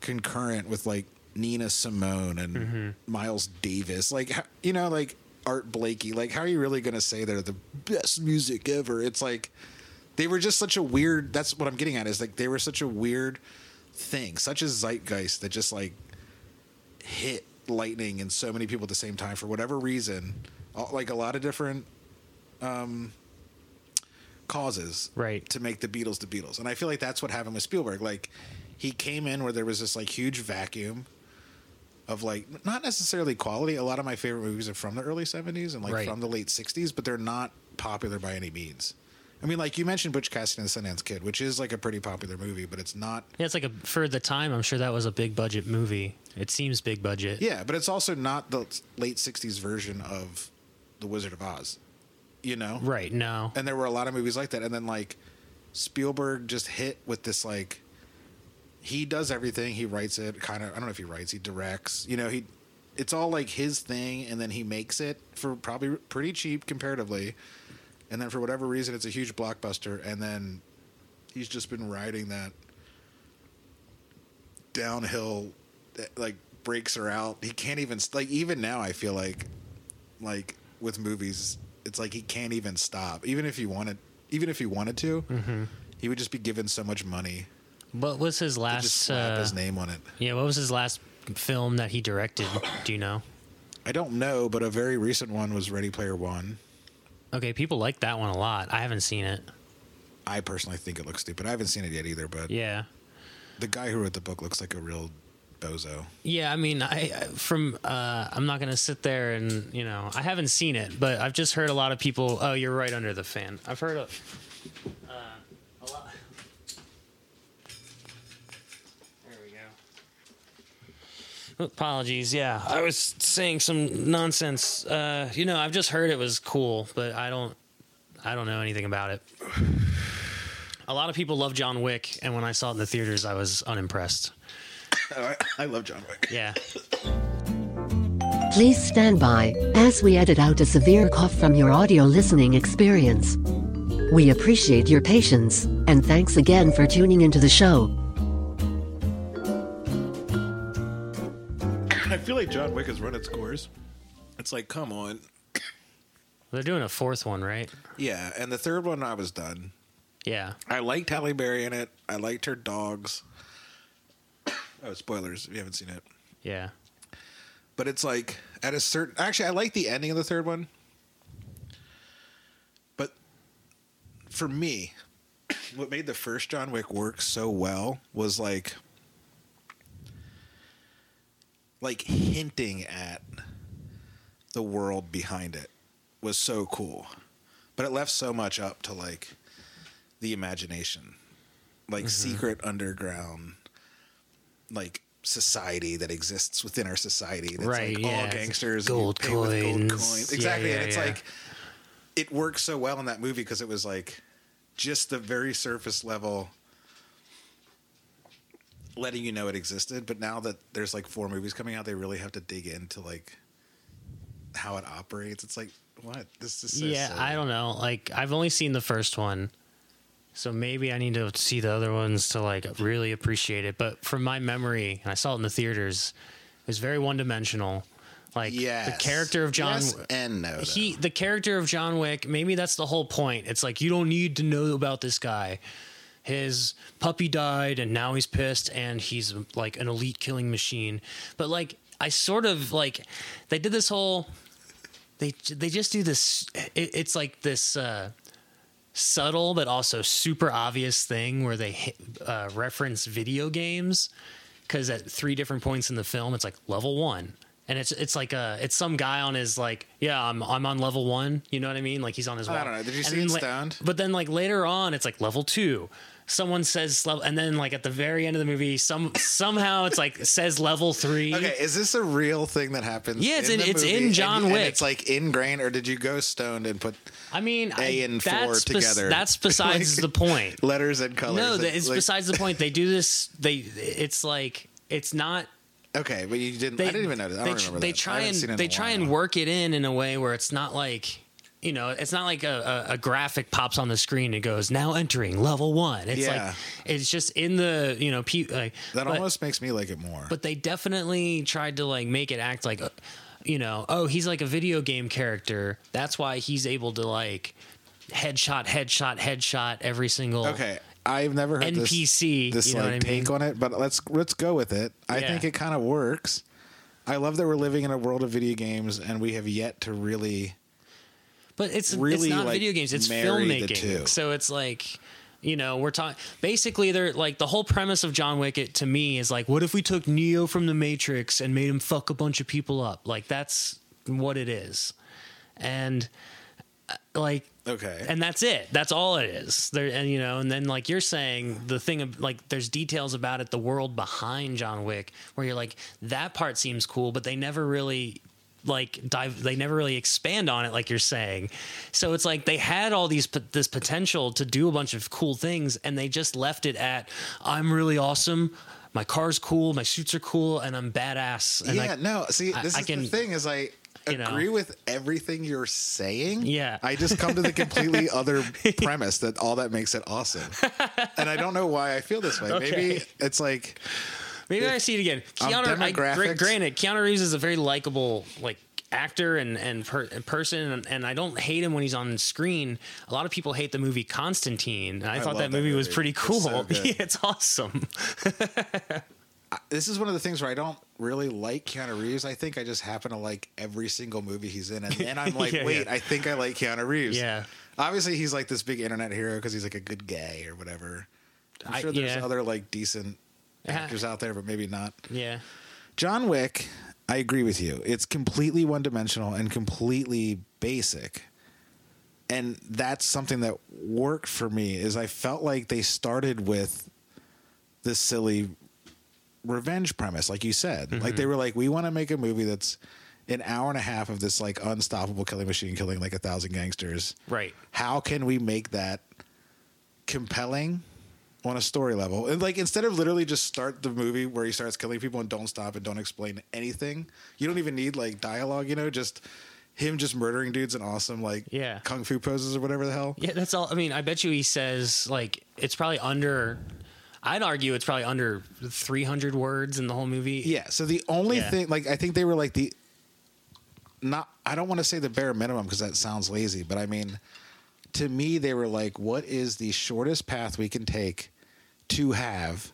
concurrent with like Nina Simone and Mm-hmm. Miles Davis. Like you know, like Art Blakey. Like how are you really gonna say they're the best music ever? It's like they were just such a weird. That's what I'm getting at. Is like they were such a weird thing, such a zeitgeist that just like hit lightning in so many people at the same time for whatever reason. All- Like a lot of different um, causes Right. to make the Beatles the Beatles. And I feel like that's what happened with Spielberg. Like he came in where there was this like huge vacuum of like not necessarily quality. A lot of my favorite movies are from the early 70s and like Right. from the late 60s, but they're not popular by any means. I mean, like you mentioned Butch Cassidy and the Sundance Kid, which is like a pretty popular movie, but it's not. Yeah, it's like a for the time. I'm sure that was a big budget movie. It seems big budget. Yeah, but it's also not the late 60s version of The Wizard of Oz, you know? Right. No. and there were a lot of movies like that and then like spielberg just hit with this like he does everything he writes it kind of i don't know if he writes he directs you know he it's all like his thing and then he makes it for probably pretty cheap comparatively and then for whatever reason it's a huge blockbuster and then he's just been riding that downhill that, like breaks are out he can't even like even now i feel like like with movies it's like he can't even stop even if he wanted even if he wanted to he would just be given so much money What was his to just last? slap Uh, his name on it yeah. What was his last film that he directed? Do you know? i don't know but a very recent one was ready player one Okay, people like that one a lot. I haven't seen it. i personally think it looks stupid i haven't seen it yet either but Yeah. the guy who wrote the book looks like a real bozo Yeah, I mean, I from uh, I'm not gonna sit there and you know I haven't seen it, but I've just heard a lot of people. Oh, you're right under the fan. I've heard of uh, a lot. There we go. Apologies. Yeah, I was saying some nonsense. Uh, you know, I've just heard it was cool, but I don't. I don't know anything about it. A lot of people love John Wick, and when I saw it in the theaters, I was unimpressed. I, I love john wick Yeah. Please stand by as we edit out a severe cough from your audio listening experience. We appreciate your patience, and thanks again for tuning into the show. Like john wick has run its course it's like come on They're doing a fourth one, right? yeah and the third one i was done Yeah. I liked Halle Berry in it. I liked her dogs. Oh, spoilers if you haven't seen it. Yeah. But it's like at a certain. Actually, I like the ending of the third one. But for me, what made the first John Wick work so well was like, like hinting at the world behind it was so cool, but it left so much up to like the imagination, like mm-hmm. secret underground, like society that exists within our society. That's Right, like yeah, all gangsters, gold with gold coins. coins. Yeah, Exactly, yeah, and it's like it works so well in that movie because it was like just the very surface level letting you know it existed. But now that there's like four movies coming out, they really have to dig into like how it operates. It's like what this is. So yeah, silly. I don't know. Like I've only seen the first one. So maybe I need to see the other ones to like really appreciate it. But from my memory, and I saw it in the theaters, it was very one dimensional. Like Yes. the character of John Yes and no. though. he the character of John Wick, maybe that's the whole point. It's like you don't need to know about this guy. His puppy died and now he's pissed and he's like an elite killing machine. But like I sort of like they did this whole they they just do this it, it's like this uh subtle but also super obvious thing where they uh, reference video games because at three different points in the film it's like level one and it's it's like a it's some guy on his like yeah I'm I'm on level one you know what I mean like he's on his I don't know. Did you And see it like- stoned? but then like later on it's like level two someone says level and then like at the very end of the movie some somehow it's like says level three Okay, is this a real thing that happens? Yeah, it's in in- it's in John and Wick. it's like ingrained, or did you go stoned and put I mean A and four that's bes- together? that's besides Like- the point letters and colors? no that- it's like- besides the point they do this they it's like it's not Okay, but you didn't. they, I didn't even notice. I they, don't remember they that. I try and seen it in they try and work it in in a way where it's not like you know it's not like a, a, a graphic pops on the screen and goes now entering level one it's Yeah. like it's just in the you know pe- like, That but, almost makes me like it more. but they definitely tried to like make it act like uh, you know oh he's like a video game character that's why he's able to like headshot headshot headshot every single okay, I've never heard this- NPC, This, you know like I take mean? on it, but let's let's go with it. I Yeah. think it kind of works. I love that we're living in a world of video games, and we have yet to really. But it's really, it's not like, video games; it's marry the two. filmmaking. So it's like, you know, we're talking. Basically, they're like the whole premise of John Wick. It, to me, is like, what if we took Neo from the Matrix and made him fuck a bunch of people up? Like that's what it is, and uh, like Okay. and that's it. That's all it is. There, and you know, and then like you're saying, the thing of like, there's details about it, the world behind John Wick, where you're like, that part seems cool, but they never really like dive. They never really expand on it, like you're saying. So it's like they had all these this potential to do a bunch of cool things, and they just left it at, I'm really awesome. My car's cool, my suits are cool, and I'm badass. And yeah, I, no. See, this I is can- the thing: is I you know. agree with everything you're saying. Yeah. I just come to the completely other premise that all that makes it awesome, and I don't know why I feel this way. Maybe it's like Maybe I see it again. Keanu, I, gra- granted, Keanu Reeves is a very likable like actor and and, per, and person, and, and I don't hate him when he's on screen. A lot of people hate the movie Constantine. And I, thought that that movie was movie. pretty It's cool. so yeah, it's awesome. this is one of the things where I don't really like Keanu Reeves. I think I just happen to like every single movie he's in, and then I'm like, Yeah, wait, yeah. I think I like Keanu Reeves. Yeah. Obviously, he's like this big internet hero because he's like a good guy or whatever. I'm I- sure there's yeah. other like decent actors out there, but maybe not. Yeah, John Wick, I agree with you. It's completely one dimensional and completely basic. And that's something that worked for me is I felt like they started with this silly revenge premise, like you said. Like mm-hmm. they were like, we want to make a movie that's an hour and a half of this like unstoppable killing machine killing like a thousand gangsters. right. How can we make that compelling on a story level? And like instead of literally just start the movie where he starts killing people and don't stop and don't explain anything, you don't even need like dialogue, you know, just him just murdering dudes in awesome like Yeah. kung fu poses or whatever the hell. Yeah, that's all. I mean, I bet you he says like it's probably under. I'd argue it's probably under 300 words in the whole movie. Yeah. So the only Yeah. thing, like, I think they were like the, not, I don't want to say the bare minimum because that sounds lazy, but I mean, to me, they were like, what is the shortest path we can take to have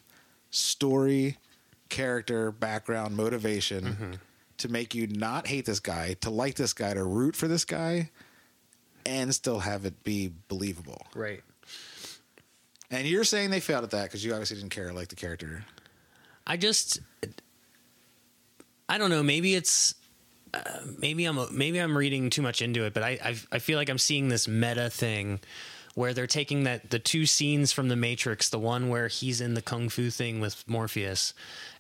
story, character, background, motivation Mm-hmm. to make you not hate this guy, to like this guy, to root for this guy, and still have it be believable. Right. And you're saying they failed at that because you obviously didn't care like the character. I just, I don't know. Maybe it's, uh, maybe I'm maybe I'm reading too much into it, but I, I I feel like I'm seeing this meta thing where they're taking that the two scenes from the Matrix, the one where he's in the kung fu thing with Morpheus,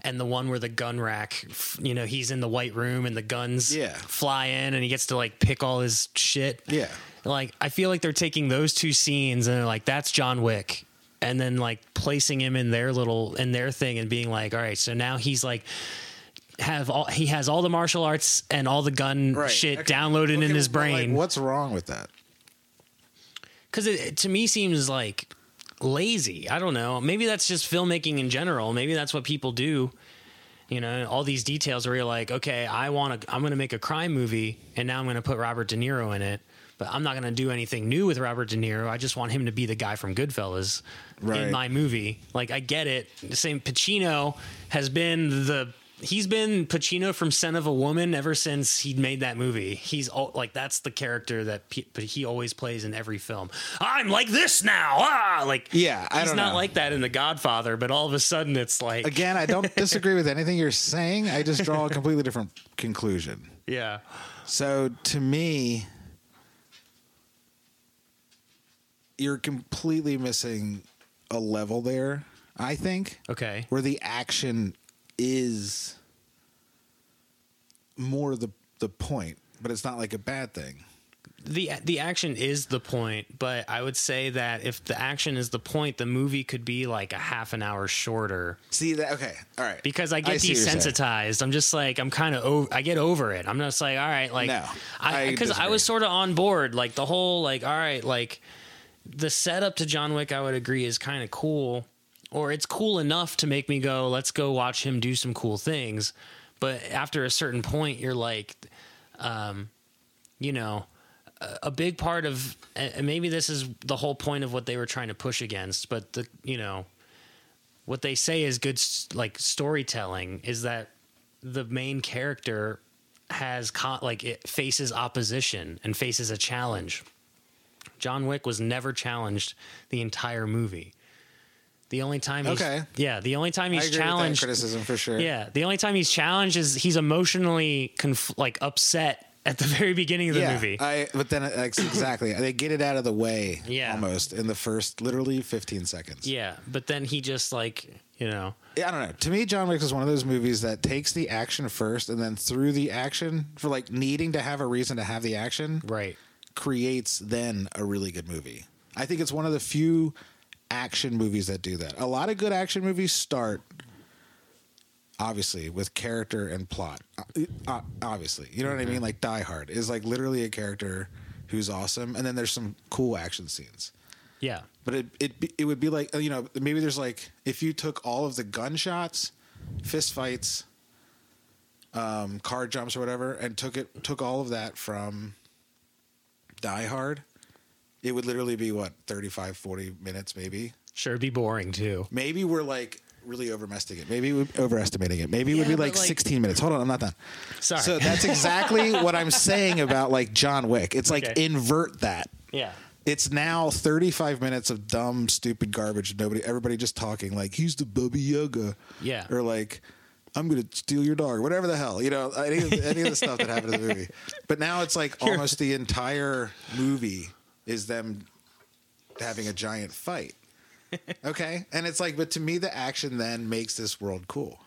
and the one where the gun rack, you know, he's in the white room and the guns Yeah. fly in and he gets to like pick all his shit. Yeah. Like I feel like they're taking those two scenes and they're like, that's John Wick. and then like placing him in their little in their thing and being like, all right, so now he's like have all he has all the martial arts and all the gun shit Okay. downloaded in his but, like, brain what's wrong with that? because it, it to me seems like lazy. I don't know. Maybe that's just filmmaking in general. Maybe that's what people do. You know, all these details where you're like, okay, I want to, I'm going to make a crime movie, and now I'm going to put Robert De Niro in it, but I'm not going to do anything new with Robert De Niro. I just want him to be the guy from Goodfellas Right. in my movie. Like, I get it. The same Pacino has been the. He's been Pacino from Scent of a Woman ever since he made that movie. He's all, like that's the character that P- he always plays in every film. I'm like this now, ah, like Yeah, I he's don't not know. like that in The Godfather, but all of a sudden it's like Again, I don't disagree with anything you're saying. I just draw a completely different conclusion. yeah, So to me, you're completely missing a level there, I think, okay, where the action is more the the point, but it's not like a bad thing. the the action is the point, but I would say that if the action is the point, the movie could be like a half an hour shorter See that? Okay, all right. because I get see what you're saying. desensitized. I'm just like I'm kind of over. I get over it. I'm just like all right, like No, I I because I, disagree. was sort of on board. Like the whole like all right, like the setup to John Wick, I would agree is kind of cool, or it's cool enough to make me go, let's go watch him do some cool things. But after a certain point, you're like, um, you know, a- big part of, and maybe this is the whole point of what they were trying to push against, but the, you know, what they say is good, like storytelling is that the main character has con- like it faces opposition and faces a challenge. John Wick was never challenged the entire movie. The only time he's Okay. yeah, the only time he's agree with that challenged criticism for sure. yeah, the only time he's challenged is he's emotionally conf- like upset at the very beginning of the yeah, movie. I but then uh, exactly they get it out of the way Yeah. almost in the first literally 15 seconds. yeah, but then he just like you know Yeah, I don't know. To me, John Wick is one of those movies that takes the action first, and then through the action, for like needing to have a reason to have the action, right. creates then a really good movie. I think it's one of the few action movies that do that. A lot of good action movies start obviously with character and plot. Uh, uh, obviously, you know what I mean? Like Die Hard is like literally a character who's awesome, and then there's some cool action scenes. Yeah, But it it it would be like you know maybe there's like if you took all of the gunshots, fist fights, um, car jumps or whatever, and took it took all of that from Die Hard, it would literally be what 35, 40 minutes maybe. sure, it'd be boring too. Maybe we're like really overestimating it. Maybe we're overestimating it. Maybe it would Yeah, be like, like- 16 minutes. Hold on, I'm not done. Sorry. So that's exactly what I'm saying about like John Wick. It's like Okay. invert that yeah, it's now 35 minutes of dumb, stupid garbage. Nobody, everybody just talking like he's the Baba Yaga, Yeah. or like I'm gonna steal your dog, whatever the hell, you know, any of, any of the stuff that happened in the movie. But now it's like almost the entire movie is them having a giant fight. Okay, and it's like, but to me, the action then makes this world cool.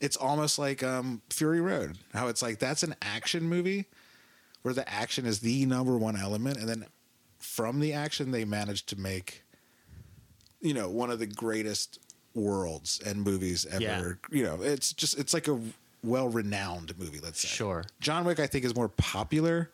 It's almost like um, Fury Road, how it's like that's an action movie where the action is the number one element, and then from the action they managed to make, you know, one of the greatest worlds and movies ever. Yeah. You know, it's just it's like a well-renowned movie. Let's say. Sure. John Wick, I think, is more popular,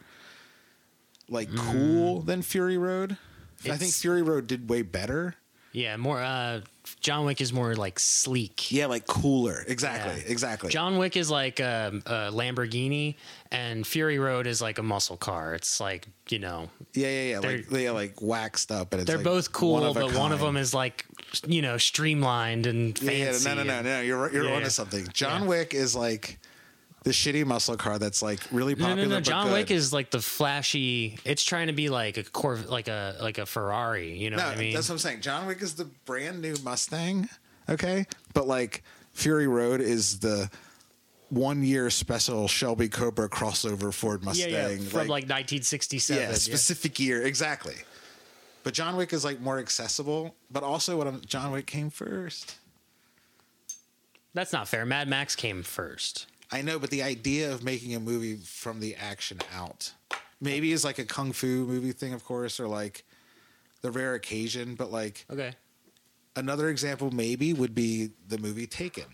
like Mm. cool than Fury Road. I think Fury Road did way better. yeah. More. uh John Wick is more like sleek. Yeah, like cooler. Exactly. Yeah. Exactly. John Wick is like a, a Lamborghini, and Fury Road is like a muscle car. It's like you know yeah, yeah, yeah. Like They're- yeah, like waxed up, and it's they're like both cool, one but one of them is like you know streamlined and Yeah, yeah, fancy. no, no, no, no. You're you're Yeah, onto yeah. something. John Yeah. Wick is like the shitty muscle car that's like really popular. no, no. but John. Wick is like the flashy. It's trying to be like a Corv, like a like a Ferrari. You know No, what I mean? that's what I'm saying. John Wick is the brand new Mustang. Okay, but like Fury Road is the one year special Shelby Cobra crossover Ford Mustang. yeah. yeah. From like, 1967. yeah, specific year exactly. But John Wick is like more accessible. But also, what I'm, John Wick came first. That's not fair. Mad Max came first. I know, but the idea of making a movie from the action out, maybe is like a kung fu movie thing, of course, or like the rare occasion. But like, Okay. Another example maybe would be the movie Taken.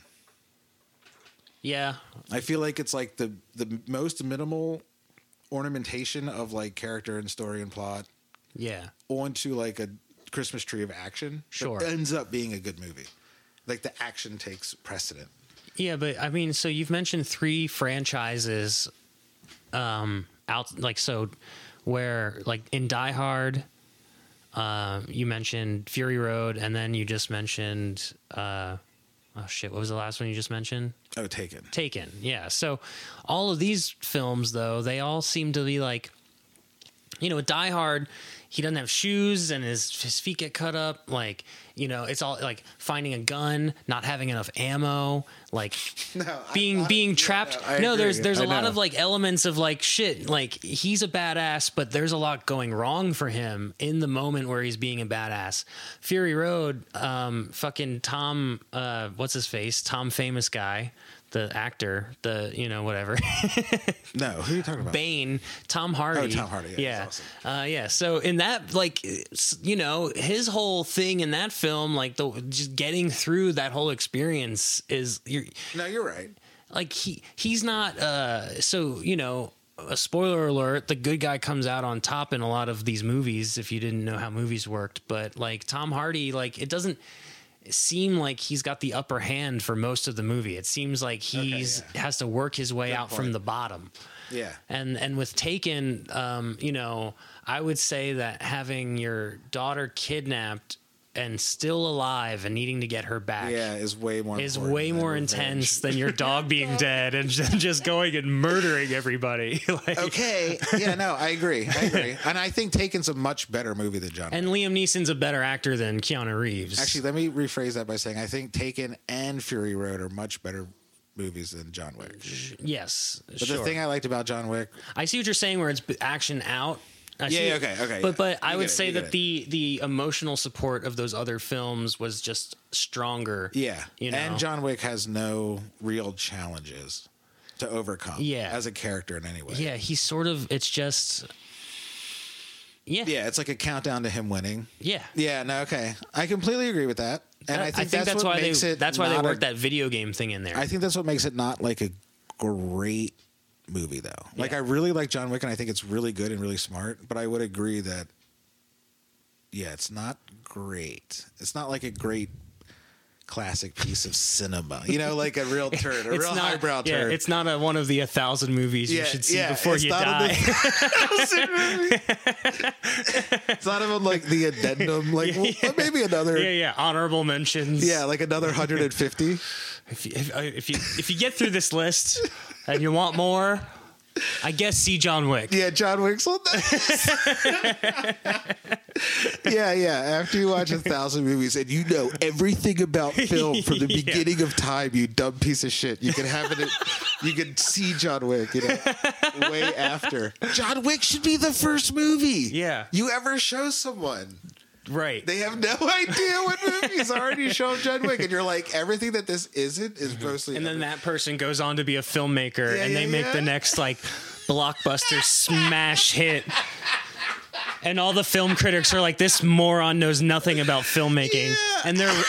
Yeah, I feel like it's like the the most minimal ornamentation of like character and story and plot yeah. onto like a Christmas tree of action. Sure. ends up being a good movie. Like the action takes precedent. Yeah, but I mean, so you've mentioned three franchises, um, out like so, where like in Die Hard, uh, you mentioned Fury Road, and then you just mentioned, uh, oh shit, what was the last one you just mentioned? Oh, Taken. Taken. Yeah. So all of these films, though, they all seem to be like, you know, with Die Hard, he doesn't have shoes and his his feet get cut up. Like, you know, it's all like finding a gun, not having enough ammo, like No, being being trapped. no, there's there's a lot of like elements of like shit. Like he's a badass, but there's a lot going wrong for him in the moment where he's being a badass. Fury Road, um, fucking Tom, uh, what's his face? Tom, famous guy, the actor, the you know whatever. No, who are you talking about? Bane, Tom Hardy. Oh, Tom Hardy, yeah, Yeah. he's Uh, yeah. So in that, like, you know, his whole thing in that film, like the just getting through that whole experience is you're No, you're right. like he he's not. uh So you know. A spoiler alert: the good guy comes out on top in a lot of these movies. If you didn't know how movies worked, but like Tom Hardy, like it doesn't seem like he's got the upper hand for most of the movie. It seems like he's yeah. has to work his way Good out from the bottom. Yeah. And and with Taken, um, you know, I would say that having your daughter kidnapped and still alive and needing to get her back Yeah, is way more is important way than more revenge. intense than your dog being dead and just going and murdering everybody. like, Okay. Yeah, no, I agree. I agree. And I think Taken's a much better movie than John. And Liam Neeson's a better actor than Keanu Reeves. Actually, let me rephrase that by saying I think Taken and Fury Road are much better movies than John Wick. yes, But sure. the thing I liked about John Wick, I see what you're saying, where it's action out. I Yeah, yeah, okay, okay, But yeah. but I would it, say that it. the the emotional support of those other films was just stronger. yeah, you know. and John Wick has no real challenges to overcome. Yeah. as a character in any way. Yeah, he's sort of. It's just. Yeah. yeah, it's like a countdown to him winning. Yeah. Yeah, no, okay, I completely agree with that, and I think, that's, what why makes they it. that's why they not a- worked that video game thing in there. I think that's what makes it not like a great movie though. Like I really like John Wick and I think it's really good and really smart, but I would agree that yeah, it's not great. It's not like a great classic piece of cinema. You know, like a real turd, a it's real not, highbrow yeah, turd. it's not a, one of the a thousand movies you should see yeah, before you die. it's not even like the addendum, like well, maybe another yeah, yeah. yeah. Honorable mentions. Yeah, like another 150. If you, if, uh, if you if you get through this list and you want more, I guess see John Wick. Yeah, John Wick's on yeah, yeah. After you watch a thousand movies and you know everything about film from the Yeah. beginning of time, you dumb piece of shit. You can have it. You can see John Wick. You know, way after. John Wick should be the first movie. Yeah. You ever show someone. Right. They have no idea what movies already show John Wick, and you're like, everything that this isn't is mm-hmm. mostly. and then that person goes on to be a filmmaker Yeah, and they yeah, make yeah. the next like blockbuster smash hit and all the film critics are like this moron knows nothing about filmmaking and they're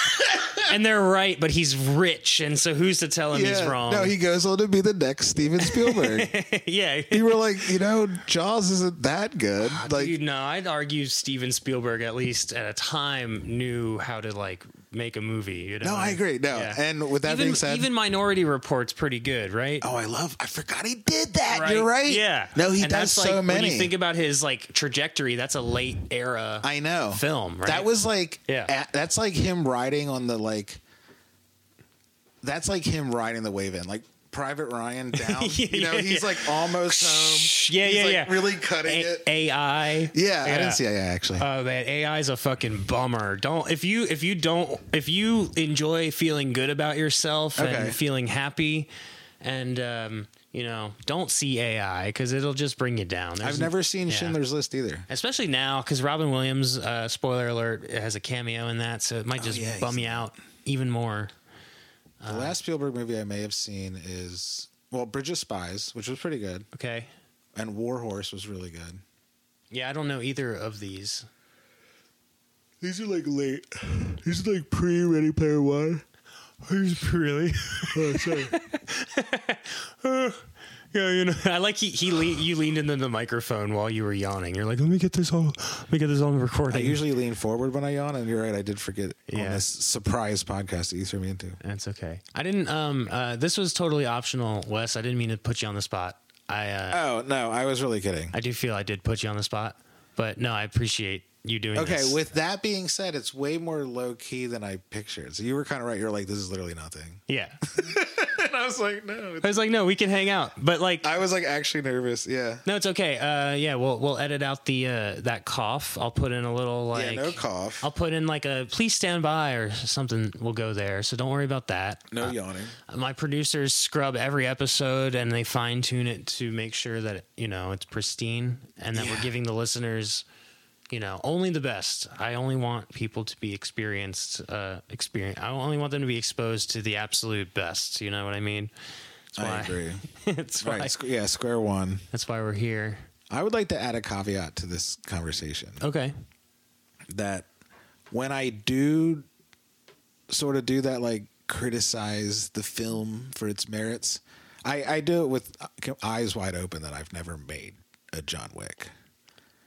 and they're right but he's rich and so who's to tell him he's wrong No, he goes on to be the next Steven Spielberg. yeah you were like, you know, Jaws isn't that good. Ah, like, Dude, no, I'd argue Steven Spielberg at least at a time knew how to like make a movie. You know? No, I agree. No, and with that even, being said- even Minority Report's pretty good, right? oh, I love. I forgot he did that. You're right. Yeah. No, he And does that's so like, many. When you think about his like trajectory, that's a late era. I know film, right? That was like, Yeah. a- that's like him riding on the like. That's like him riding the wave in, like Private Ryan down. Yeah, you know, yeah, he's yeah. like almost home. Yeah, He's, yeah, like, yeah. Really cutting A- it. AI. Yeah, I didn't see AI actually. Oh man, AI is a fucking bummer. Don't if you if you don't if you enjoy feeling good about yourself Okay. and feeling happy, and um, you know, don't see AI because it'll just bring you down. There's I've never seen yeah. Schindler's List either. especially now because Robin Williams, uh, spoiler alert, has a cameo in that, so it might just Oh, yeah, bum you out even more. The last um, Spielberg movie I may have seen is well, Bridge of Spies, which was pretty good, Okay, and War Horse was really good. yeah, I don't know either of these. These are like late. These are like pre Ready Player One. These really? Oh, sorry. Yeah, you know, I like he, he le- you leaned into the microphone while you were yawning. You're like, let me get this all, let me get this on recording. I usually lean forward when I yawn, and you're right. I did forget on Yeah. this surprise podcast that you threw me into. That's okay. I didn't. Um. Uh. This was totally optional, Wes. I didn't mean to put you on the spot. I. Uh, Oh no, I was really kidding. I do feel I did put you on the spot, but no, I appreciate you doing. Okay, this. with that being said, it's way more low key than I pictured. So you were kind of right. You're like, this is literally nothing. yeah. And I was like, no. I was like, no, we can hang out, but like, I was like actually nervous. Yeah. no, it's okay. Uh. Yeah. We'll we'll edit out the uh that cough. I'll put in a little like. yeah, no cough. I'll put in like a please stand by or something. We'll go there. So don't worry about that. no yawning. my producers scrub every episode and they fine tune it to make sure that you know it's pristine and that Yeah. we're giving the listeners you know only the best i only want people to be experienced uh experience i only want them to be exposed to the absolute best you know what i mean that's I why agree. that's why Right. squ- Yeah, square one. that's why we're here I would like to add a caveat to this conversation okay that when I do sort of do that, like criticize the film for its merits, I, I do it with eyes wide open that I've never made a John Wick.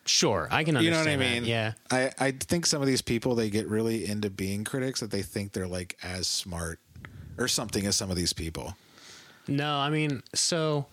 Sure i can You know what I that. mean? yeah I, I think some of these people they get really into being critics that they think they're like as smart or something as some of these people. No, I mean, so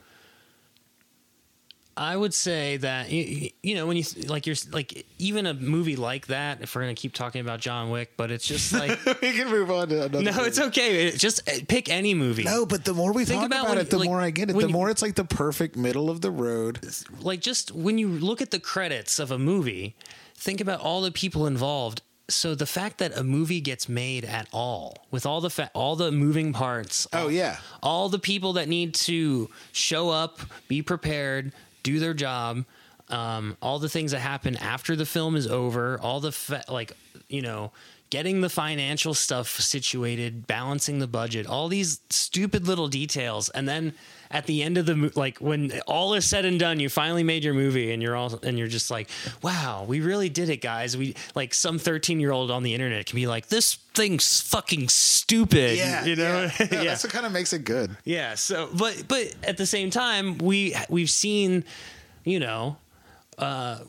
I would say that you, you know when you like you're like even a movie like that. If we're gonna keep talking about John Wick, but it's just like we can move on to another. no, it's okay. It- Just uh, pick any movie. No, but the more we Think talk about about, when- it, the like, more I get it. The you- more it's like the perfect middle of the road. like just when you look at the credits of a movie, think about all the people involved. So the fact that a movie gets made at all, with all the fa- all the moving parts, Oh yeah, all the people that need to show up, be prepared, do their job, um, all the things that happen after the film is over, all the like you know, getting the financial stuff situated, balancing the budget, all these stupid little details, and then at the end of the mo- like when all is said and done, you finally made your movie, and you're all and you're just like, wow, we really did it, guys. We like some 13 year old on the internet can be like, this thing's fucking stupid, yeah, you know, yeah. No, That's what kind of makes it good. yeah. So, but but at the same time, we we've seen, you know, uh,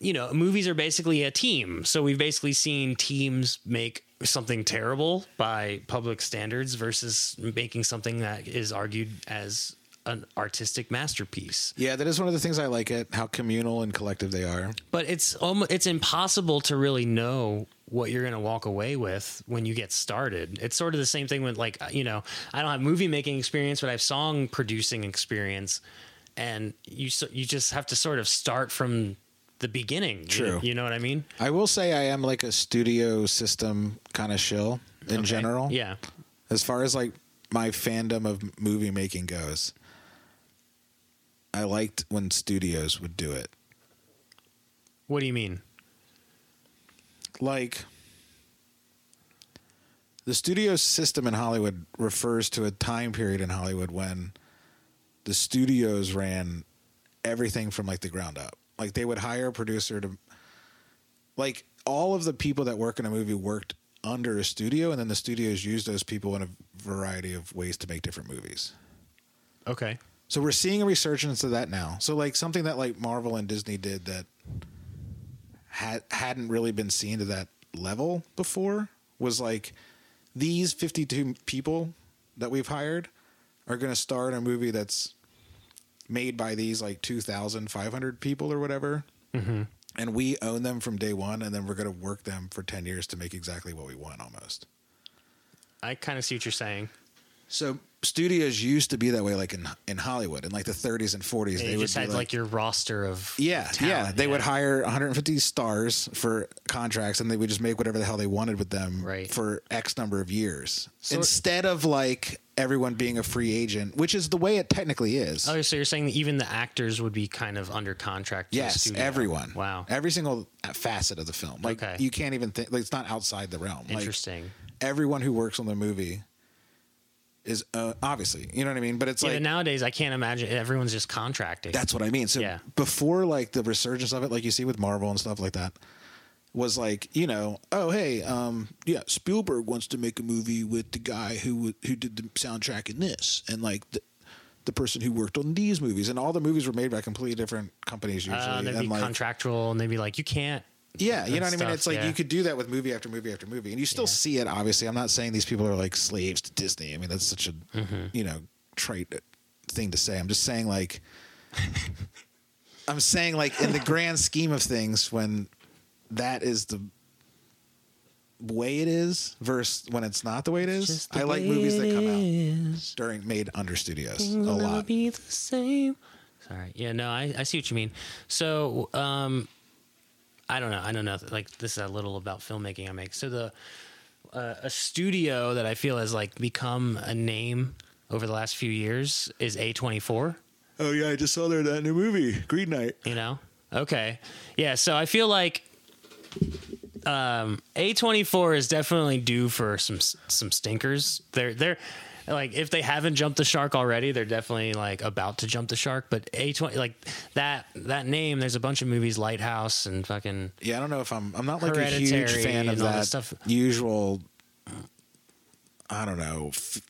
you know, movies are basically a team. So we've basically seen teams make something terrible by public standards versus making something that is argued as an artistic masterpiece. Yeah, that is one of the things I like it how communal and collective they are. But it's almost it's impossible to really know what you're going to walk away with when you get started. It's sort of the same thing with like uh, you know, I don't have movie making experience, but I have song producing experience and you so- you just have to sort of start from the beginning. You- True. You, know what I mean? I will say I am like a studio system kind of shill in Okay. general. Yeah. As far as like my fandom of movie making goes, I liked when studios would do it. What do you mean? Like the studio system in Hollywood refers to a time period in Hollywood when the studios ran everything from like the ground up. Like they would hire a producer to like all of the people that work in a movie worked under a studio and then the studios used those people in a variety of ways to make different movies. Okay. So we're seeing a resurgence of that now. So like something that like Marvel and Disney did that had hadn't really been seen to that level before was like these 52 people that we've hired are going to star in a movie that's made by these like 2,500 people or whatever. Mm-hmm. And we own them from day one, and then we're going to work them for 10 years to make exactly what we want almost. I kind of see what you're saying. So studios used to be that way, like in in Hollywood in like the 30s and 40s. You they would just had like, your roster of Yeah, yeah. talent, They would hire 150 stars for contracts, and they would just make whatever the hell they wanted with them Right. for X number of years, So- instead of like everyone being a free agent, which is the way it technically is. Oh, so you're saying that even the actors would be kind of under contract? yes, everyone. Wow. every single facet of the film. Like Okay. you can't even think. Like it's not outside the realm. Like, Interesting. everyone who works on the movie is uh, obviously, you know what I mean. But it's yeah, like but nowadays I can't imagine everyone's just contracting. That's what I mean. So Yeah. before like the resurgence of it, like you see with Marvel and stuff like that, was like, you know, oh hey, um, yeah, Spielberg wants to make a movie with the guy who who did the soundtrack in this, and like the the person who worked on these movies, and all the movies were made by completely different companies usually, Uh, they'd be like, contractual, and they'd be like, you can't. Yeah, you know what I mean. It's like yeah. you could do that with movie after movie after movie, and you still see it. Obviously, I'm not saying these people are like slaves to Disney. I mean, that's such a Mm-hmm. you know trite thing to say. I'm just saying like. I'm saying, like, in the grand scheme of things, when that is the way it is versus when it's not the way it is, I like movies that come out is. during made under studios a lot. be the same. Sorry. Yeah, no, I, I see what you mean. So, um, I don't know. I don't know. Like, this is a little about filmmaking I make. So, the uh, a studio that I feel has like become a name over the last few years is A24. Oh yeah, I just saw there that new movie, Green Knight. You know? Okay. Yeah. So I feel like um, A24 is definitely due for some some stinkers. They're they're like if they haven't jumped the shark already, they're definitely like about to jump the shark. But A20 like that that name, there's a bunch of movies, Lighthouse and fucking Yeah, I don't know if I'm. I'm not like a huge fan of that stuff. usual. I don't know f-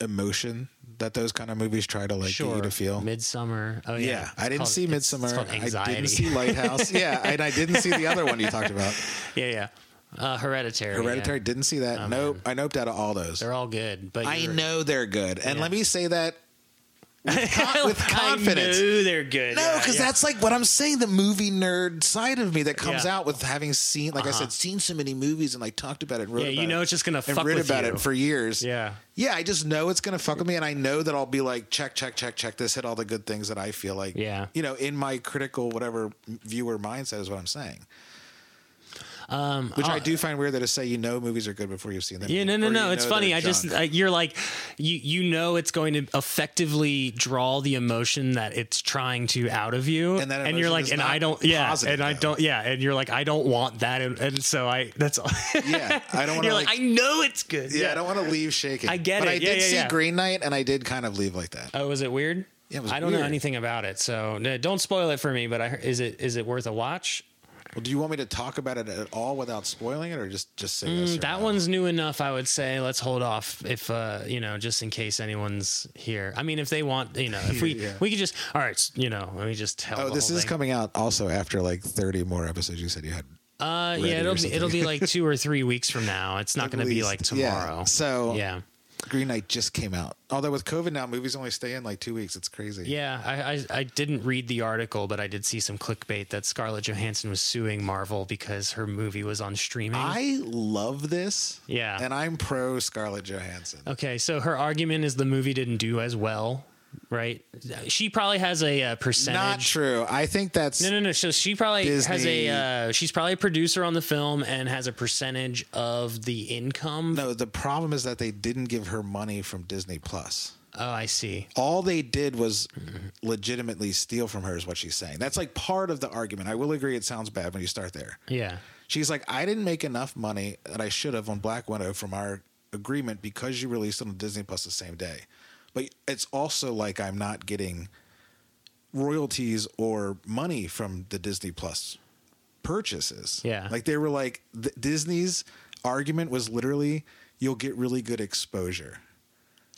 emotion that those kind of movies try to like get you to feel. Midsommar. Oh yeah, yeah, I didn't called- see Midsommar. I didn't see Lighthouse. yeah, and I didn't see the other one you talked about. yeah, yeah. Uh, Hereditary. yeah. Hereditary. Didn't see that. Oh, nope. man. I noped out of all those. They're all good, but I know they're good, and Yeah. let me say that with, con- with confidence. I know they're good. No, because yeah. that's like what I'm saying. The movie nerd side of me that comes Yeah. out with having seen, like I Uh-huh. said, seen so many movies and like talked about it. And wrote Yeah, you know it, it's just gonna and fuck read with about you. it for years. Yeah. yeah. I just know it's gonna fuck with me, and I know that I'll be like, check, check, check, check. This hit all the good things that I feel like. Yeah. you know, in my critical whatever viewer mindset is what I'm saying. Um, Which I uh, do find weird that to say you know movies are good before you've seen them. Yeah, no, no, no. It's funny. I just uh, you're like you you know it's going to effectively draw the emotion that it's trying to out of you, And that you're like, and I don't, yeah, positive, and I though. don't, yeah, and you're like, I don't want that, and, and so I that's all. yeah, I don't want to like. like, I know it's good. yeah, I don't want to leave shaking. I get but it. I Yeah, did yeah, see yeah. Green Knight, and I did kind of leave like that. Oh, was it weird? Yeah, it was I don't know anything about it, so no, don't spoil it for me. But I is it is it worth a watch? Well, do you want me to talk about it at all without spoiling it, or just just say yes? Mm, that no? one's new enough, I would say. Let's hold off if uh, you know, just in case anyone's here. I mean, if they want, you know, if we Yeah. we could just all right, s- you know, let me just tell. Oh, the this whole is thing. coming out also after like 30 more episodes. You said you had. Uh, ready yeah, it'll be, something. it'll be like two or three weeks from now. It's not At going to be least. like Yeah. tomorrow. So- yeah, Green Knight just came out. Although with COVID now, movies only stay in like two weeks. It's crazy. yeah. I, I I didn't read the article, but I did see some clickbait that Scarlett Johansson was suing Marvel because her movie was on streaming. I love this. Yeah. And I'm pro Scarlett Johansson. Okay, so her argument is the movie didn't do as well, right? She probably has a, uh percentage. Not true. I think that's. No, no, no. So she probably has a. Uh, she's probably a producer on the film and has a percentage of the income. No, the problem is that they didn't give her money from Disney Plus. Oh, I see. All they did was legitimately steal from her, is what she's saying. That's like part of the argument. I will agree it sounds bad when you start there. Yeah. She's like, I didn't make enough money that I should have on Black Widow from our agreement because you released it on Disney Plus the same day. But it's also like I'm not getting royalties or money from the Disney Plus purchases. Yeah. Like they were like, Disney's argument was literally, you'll get really good exposure.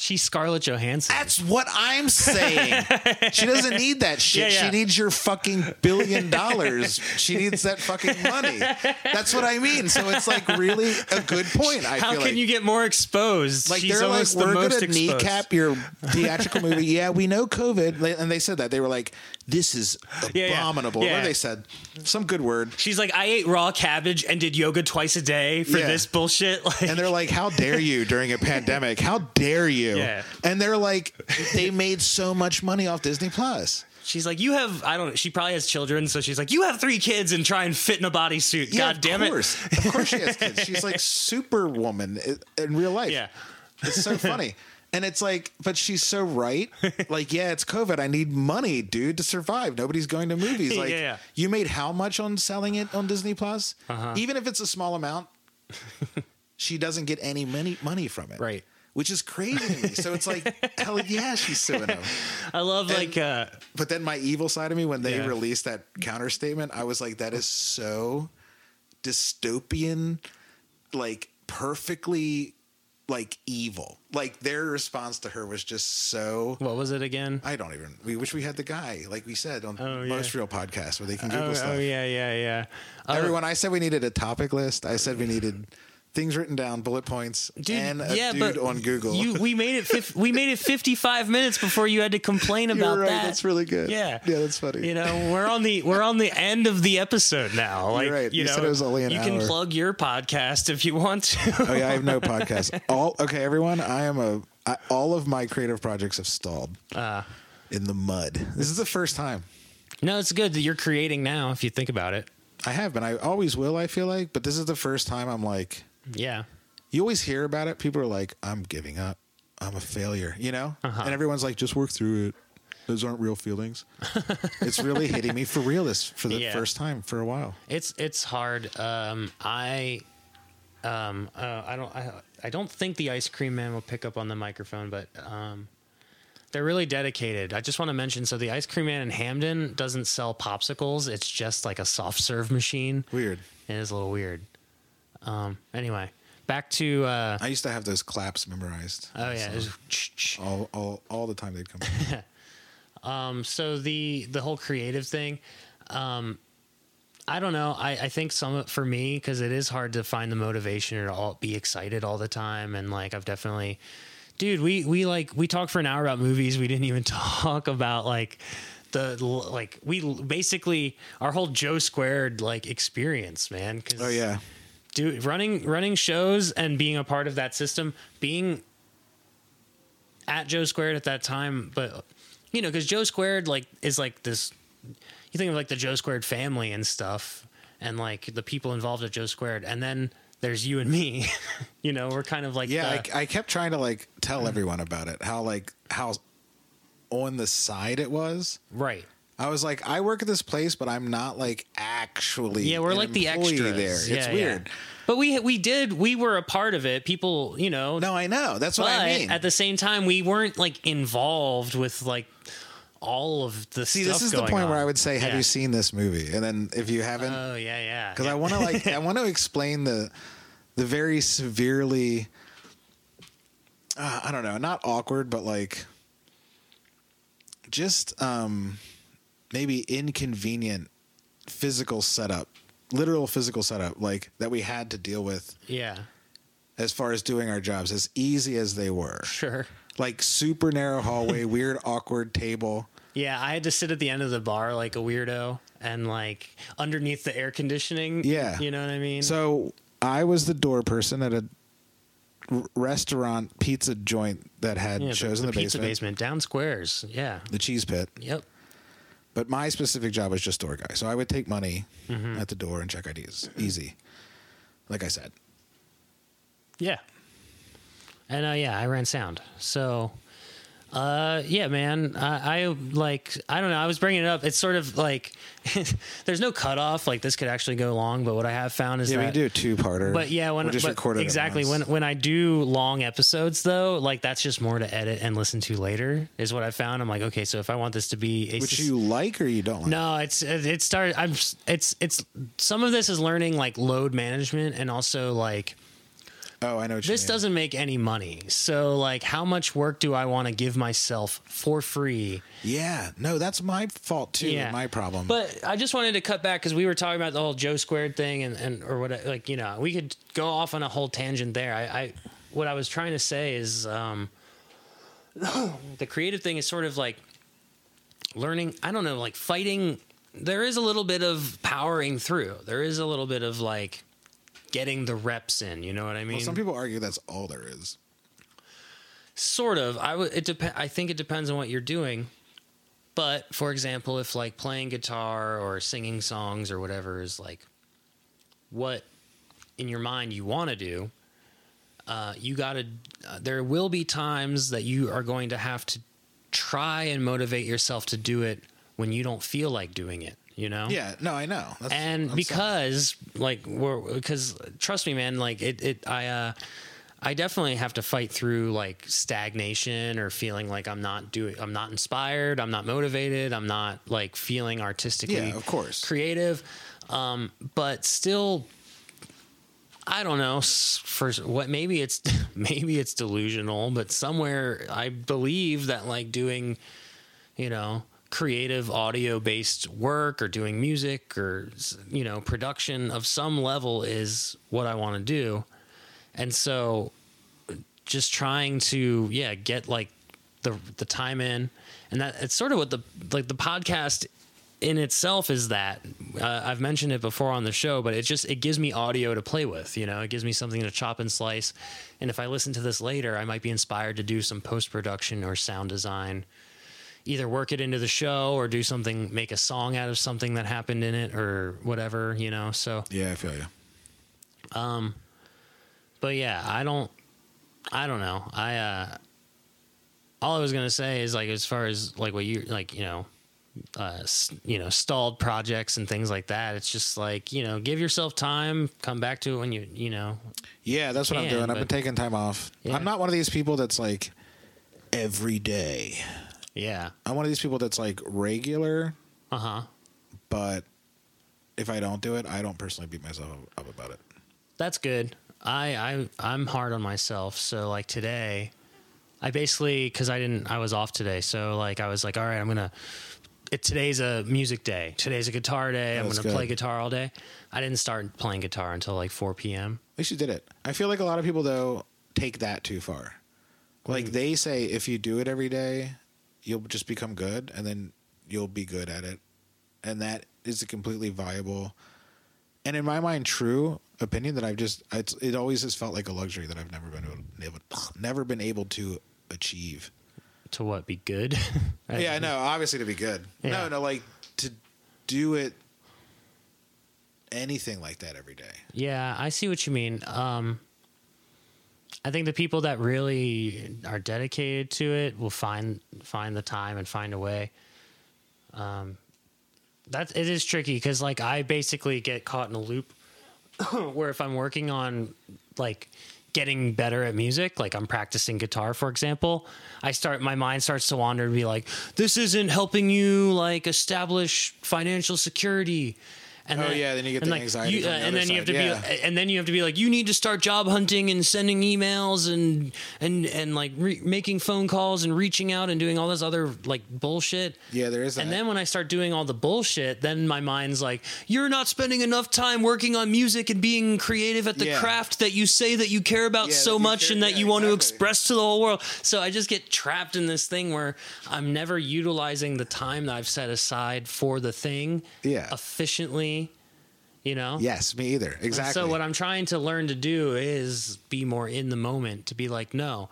She's Scarlett Johansson. That's what I'm saying. she doesn't need that shit. Yeah, yeah. She needs your fucking billion dollars. she needs that fucking money. That's what I mean. So it's like really a good point. I How can like. you get more exposed? like She's they're like, the we're gonna exposed. kneecap your theatrical movie. Yeah, we know COVID, and they said that they were like, "This is Yeah, yeah. abominable." Yeah. They said, some good word, She's like, I ate raw cabbage and did yoga twice a day for this bullshit. Like, and they're like, "How dare you during a pandemic? How dare you?" Yeah. And they're like, they made so much money off Disney Plus. she's like, you have. I don't. Know, she probably has children, so she's like, you have three kids and try and fit in a bodysuit. Yeah, God damn of it. Of course she has kids. She's like Superwoman in real life. Yeah. It's so funny. And it's like, but she's so right. Like, yeah, it's COVID. I need money, dude, to survive. Nobody's going to movies. Like, Yeah, yeah. you made how much on selling it on Disney Plus? Uh-huh. Even if it's a small amount, she doesn't get any money money from it. Right. Which is crazy to me. So it's like, hell yeah, she's suing him. I love like. uh But then my evil side of me, when they Yeah. released that counter statement, I was like, that is so dystopian, like perfectly like evil. Like their response to her was just so What was it again? I don't even. We wish we had the guy, like we said on Oh, yeah. most real podcasts, where they can Google Oh, stuff. oh yeah, yeah, yeah. Uh, Everyone, I said we needed a topic list. I said we needed things written down, bullet points, Dude, and a yeah, dude on Google. You, we made it. Fif- we made it fifty-five minutes before you had to complain You're about right. that. That's really good. Yeah, yeah, that's funny. You know, we're on the we're on the end of the episode now. Like, right. you, You know, said it was only an you can plug your podcast if you want to. oh yeah, I have no podcast. All okay, everyone. I am a. I, all of my creative projects have stalled Uh, in the mud. This is the first time no, it's good that you're creating now. If you think about it, I have been. I always will. I feel like, but this is the first time I'm like. Yeah, You always hear about it. People are like, "I'm giving up. I'm a failure," you know, Uh-huh. and everyone's like, "Just work through it. Those aren't real feelings." it's really hitting me for real this for the Yeah. first time for a while. it's it's hard. Um, I, um, uh, I don't, I, I don't think the ice cream man will pick up on the microphone, but um, they're really dedicated. I just want to mention, so the ice cream man in Hampden doesn't sell popsicles. It's just like a soft serve machine. Weird. It is a little weird. Um, anyway, back to uh, I used to have those claps memorized. oh yeah, So was- all all all the time they'd come. Um, so the the whole creative thing, um, I don't know. I, I think some for me because it is hard to find the motivation or to all, be excited all the time, and like I've definitely, dude, we we like we talked for an hour about movies. We didn't even talk about like the like we basically our whole Joe squared like experience, man. 'cause oh yeah, dude running running shows and being a part of that system being at joe squared at that time but you know because joe squared like is like this you think of like the joe squared family and stuff and like the people involved at joe squared and then there's you and me you know we're kind of like yeah. the- I, I kept trying to like tell everyone about it. How like how on the side it was. right I was like, I work at this place, but I'm not like actually. yeah we're like the extras there. It's Yeah, yeah. weird. but we we did we were a part of it people you know No, I know. That's what I mean. at the same time we weren't like involved with like all of the See, this is the point where. I would say, have Yeah. you seen this movie? And then if you haven't, Oh yeah, yeah. because yeah. I want to like I want to explain the the very severely uh, I don't know, not awkward, but like just um maybe inconvenient physical setup, literal physical setup, like that we had to deal with yeah, as far as doing our jobs, as easy as they were. sure. Like super narrow hallway, weird, awkward table. Yeah, I had to sit at the end of the bar like a weirdo and like underneath the air conditioning. Yeah. you know what I mean. So I was the door person at a restaurant pizza joint that had yeah, shows in the pizza basement, basement down squares. Yeah. the cheese pit. Yep. But my specific job was just door guy. So I would take money Mm-hmm. at the door and check IDs. Easy. Like I said. Yeah. And uh, yeah, I ran sound. So, uh, yeah, man, I, I like, I don't know. I was bringing it up. It's sort of like, there's no cutoff. Like this could actually go long, but what I have found is Yeah, that we do a two parter. But yeah, when we'll just but record it exactly when when I do long episodes though, like that's just more to edit and listen to later is what I found. I'm like, okay, so if I want this to be a which sus- you like or you don't like. no, it's it it started. I'm it's it's some of this is learning like load management and also like Oh, I know what you this doesn't make any money. So like, how much work do I want to give myself for free? Yeah, no, that's my fault too. Yeah. My problem. But I just wanted to cut back because we were talking about the whole Joe squared thing and, and or what like you know we could go off on a whole tangent there. I, I what I was trying to say is um, the creative thing is sort of like learning. I don't know, like fighting. There is a little bit of powering through. There is a little bit of like getting the reps in. You know what I mean? well, some people argue that's all there is. Sort of. I would. It dep- I think it depends on what you're doing. But for example, if like playing guitar or singing songs or whatever is like what in your mind you want to do, uh, you got to. Uh, there will be times that you are going to have to try and motivate yourself to do it when you don't feel like doing it. You know. Yeah, no, I know. That's, and I'm sorry. because like we're because trust me man like it, it i uh i definitely have to fight through like stagnation or feeling like i'm not doing i'm not inspired i'm not motivated i'm not like feeling artistically Yeah, of course. creative um but still I don't know. For what maybe it's maybe it's delusional, but somewhere I believe that like doing, you know, creative audio based work or doing music or you know production of some level is what I want to do, and so just trying to yeah get like the the time in, and that it's sort of what the like the podcast in itself is that uh, I've mentioned it before on the show, but it just it gives me audio to play with. You know, it gives me something to chop and slice. And if I listen to this later, I might be inspired to do some post production or sound design. Either work it into the show or do something, make a song out of something that happened in it or whatever. You know, so Yeah, I feel you. Um, but yeah, I don't I don't know. I uh all I was gonna say is like as far as like what you like, you know, uh you know, stalled projects and things like that. It's just like, you know, give yourself time, come back to it when you you know Yeah, that's what I'm can, doing. I've been taking time off. Yeah. I'm not one of these people that's like every day. Yeah. I'm one of these people that's like regular, Uh-huh. but if I don't do it, I don't personally beat myself up about it. That's good. I I I'm hard on myself. So like today, I basically because I didn't I was off today. So like I was like, all right, I'm gonna. It, today's a music day. Today's a guitar day. I'm That's gonna play good. guitar all day. I didn't start playing guitar until like 4 p.m. At least you did it. I feel like a lot of people though take that too far. Like they say, if you do it every day, you'll just become good, and then you'll be good at it, and that is a completely viable, and in my mind, true opinion that I've just it's, it always has felt like a luxury that I've never been able, never been able to achieve. To what be good? Yeah, I know. Obviously, to be good. Yeah. No, no, like to do it anything like that every day. Yeah, I see what you mean. Um, I think the people that really are dedicated to it will find find the time and find a way. Um, that it is tricky because like I basically get caught in a loop where if I'm working on like getting better at music, like I'm practicing guitar, for example, I start my mind starts to wander and be like, this isn't helping you like establish financial security. And Oh, yeah, then you get the anxiety you- from the uh, and then you have to side, be, and then you have to be like, you need to start job hunting and sending emails and and and like re- making phone calls and reaching out and doing all this other like bullshit. Yeah, there is that. And then when I start doing all the bullshit, then my mind's like, you're not spending enough time working on music and being creative at the Yeah. craft that you say that you care about Yeah, so much care- and that yeah, you want to express to the whole world. So I just get trapped in this thing where I'm never utilizing the time that I've set aside for the thing Yeah. efficiently, you know? Yes, me either. And Exactly. So what I'm trying to learn to do is be more in the moment. To be like, no,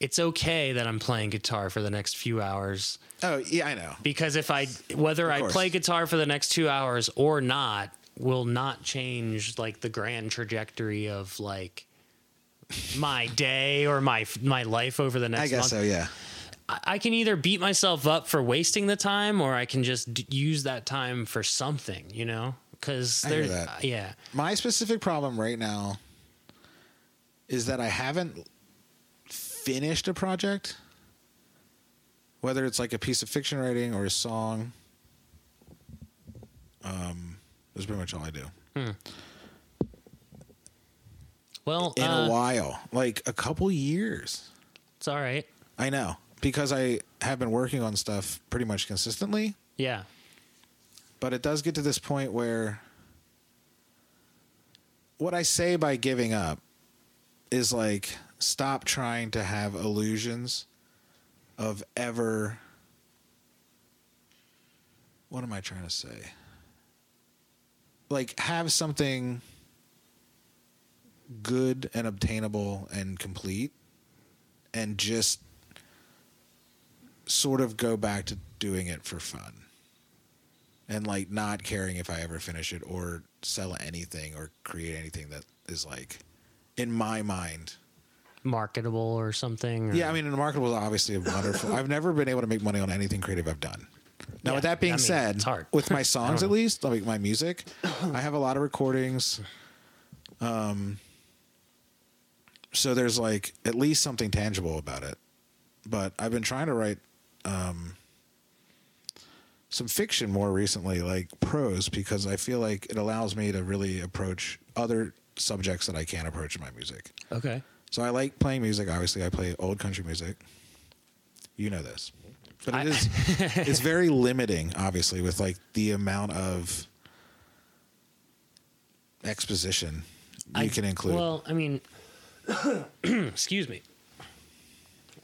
it's okay that I'm playing guitar for the next few hours oh, yeah, I know. because if I whether I play guitar for the next two hours or not will not change like the grand trajectory of like my day or my my life over the next I guess month. so. Yeah. I I can either beat myself up for wasting the time or I can just d- use that time for something, you know? Because there's that. yeah. My specific problem right now is that I haven't finished a project, whether it's like a piece of fiction writing or a song. Um, that's pretty much all I do Well, in uh, a while, like a couple years. it's all right. I know because I have been working on stuff pretty much consistently. Yeah. But it does get to this point where what I say by giving up is like stop trying to have illusions of ever what am I trying to say? Like have something good and obtainable and complete and just sort of go back to doing it for fun and like not caring if I ever finish it or sell anything or create anything that is like in my mind. Marketable or something. or- Yeah, I mean, and marketable is obviously a wonderful. I've never been able to make money on anything creative I've done. Now, Yeah, with that being I mean, said, it's hard. with my songs at least, like my music, I have a lot of recordings. Um, so there's like at least something tangible about it. But I've been trying to write um, some fiction more recently, like prose, because I feel like it allows me to really approach other subjects that I can't approach in my music. Okay. So I like playing music. Obviously, I play old country music. You know this, but it is it's very limiting. Obviously, with like the amount of exposition you I- can include. Well, I mean, excuse me.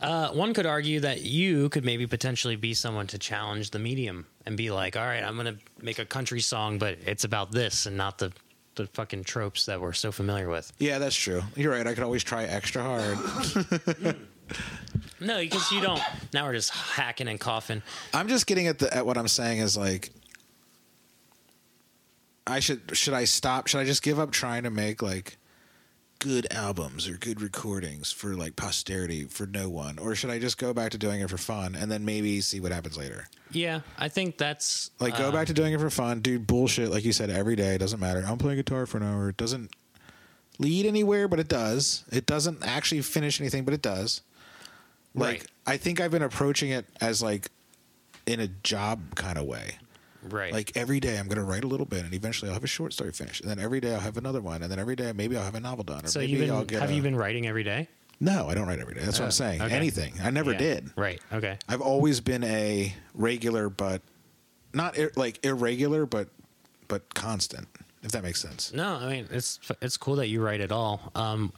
Uh, one could argue that you could maybe potentially be someone to challenge the medium and be like, "All right, I'm going to make a country song, but it's about this and not the the fucking tropes that we're so familiar with." yeah, that's true. You're right. I could always try extra hard. No, because you don't. Now we're just hacking and coughing. I'm just getting at the at what I'm saying is like I should should I stop? Should I just give up trying to make like good albums or good recordings for like posterity for no one or should I just go back to doing it for fun and then maybe see what happens later? Yeah, I think that's Like go back to um, doing it for fun, do bullshit like you said every day, doesn't matter. I'm playing guitar for an hour. It doesn't lead anywhere, but it does. It doesn't actually finish anything, but it does. Like Right. I think I've been approaching it as like in a job kind of way. Right. Like every day I'm going to write a little bit and eventually I'll have a short story finished. And then every day I'll have another one and then every day maybe I'll have a novel done or so maybe you've been I'll get have a- you been writing every day? No, I don't write every day. That's what Oh, I'm saying. okay. Anything. I never Yeah. did. Right. Okay. I've always been a regular but not ir- like irregular but but constant if that makes sense. No, I mean it's it's cool that you write at all. Um,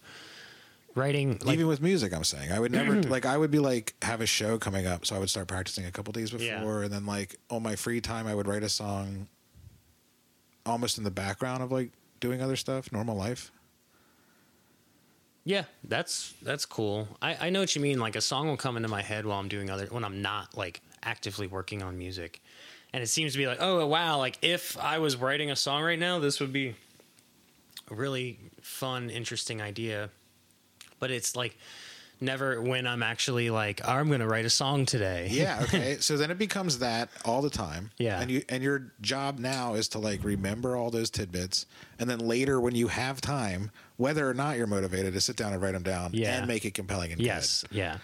writing like Even with music, I'm saying I would never like I would be like have a show coming up, so I would start practicing a couple days before, Yeah. and then like on my free time, I would write a song, almost in the background of like doing other stuff, normal life. Yeah, that's that's cool. I, I know what you mean. Like a song will come into my head while I'm doing other when I'm not like actively working on music, and it seems to be like, oh wow, like if I was writing a song right now, this would be a really fun, interesting idea. But it's like never when I'm actually like, I'm gonna write a song today. Yeah. Okay. so then it becomes that all the time. Yeah. And you and your job now is to like remember all those tidbits, and then later when you have time, whether or not you're motivated, to sit down and write them down Yeah. and make it compelling and Yes. Yeah.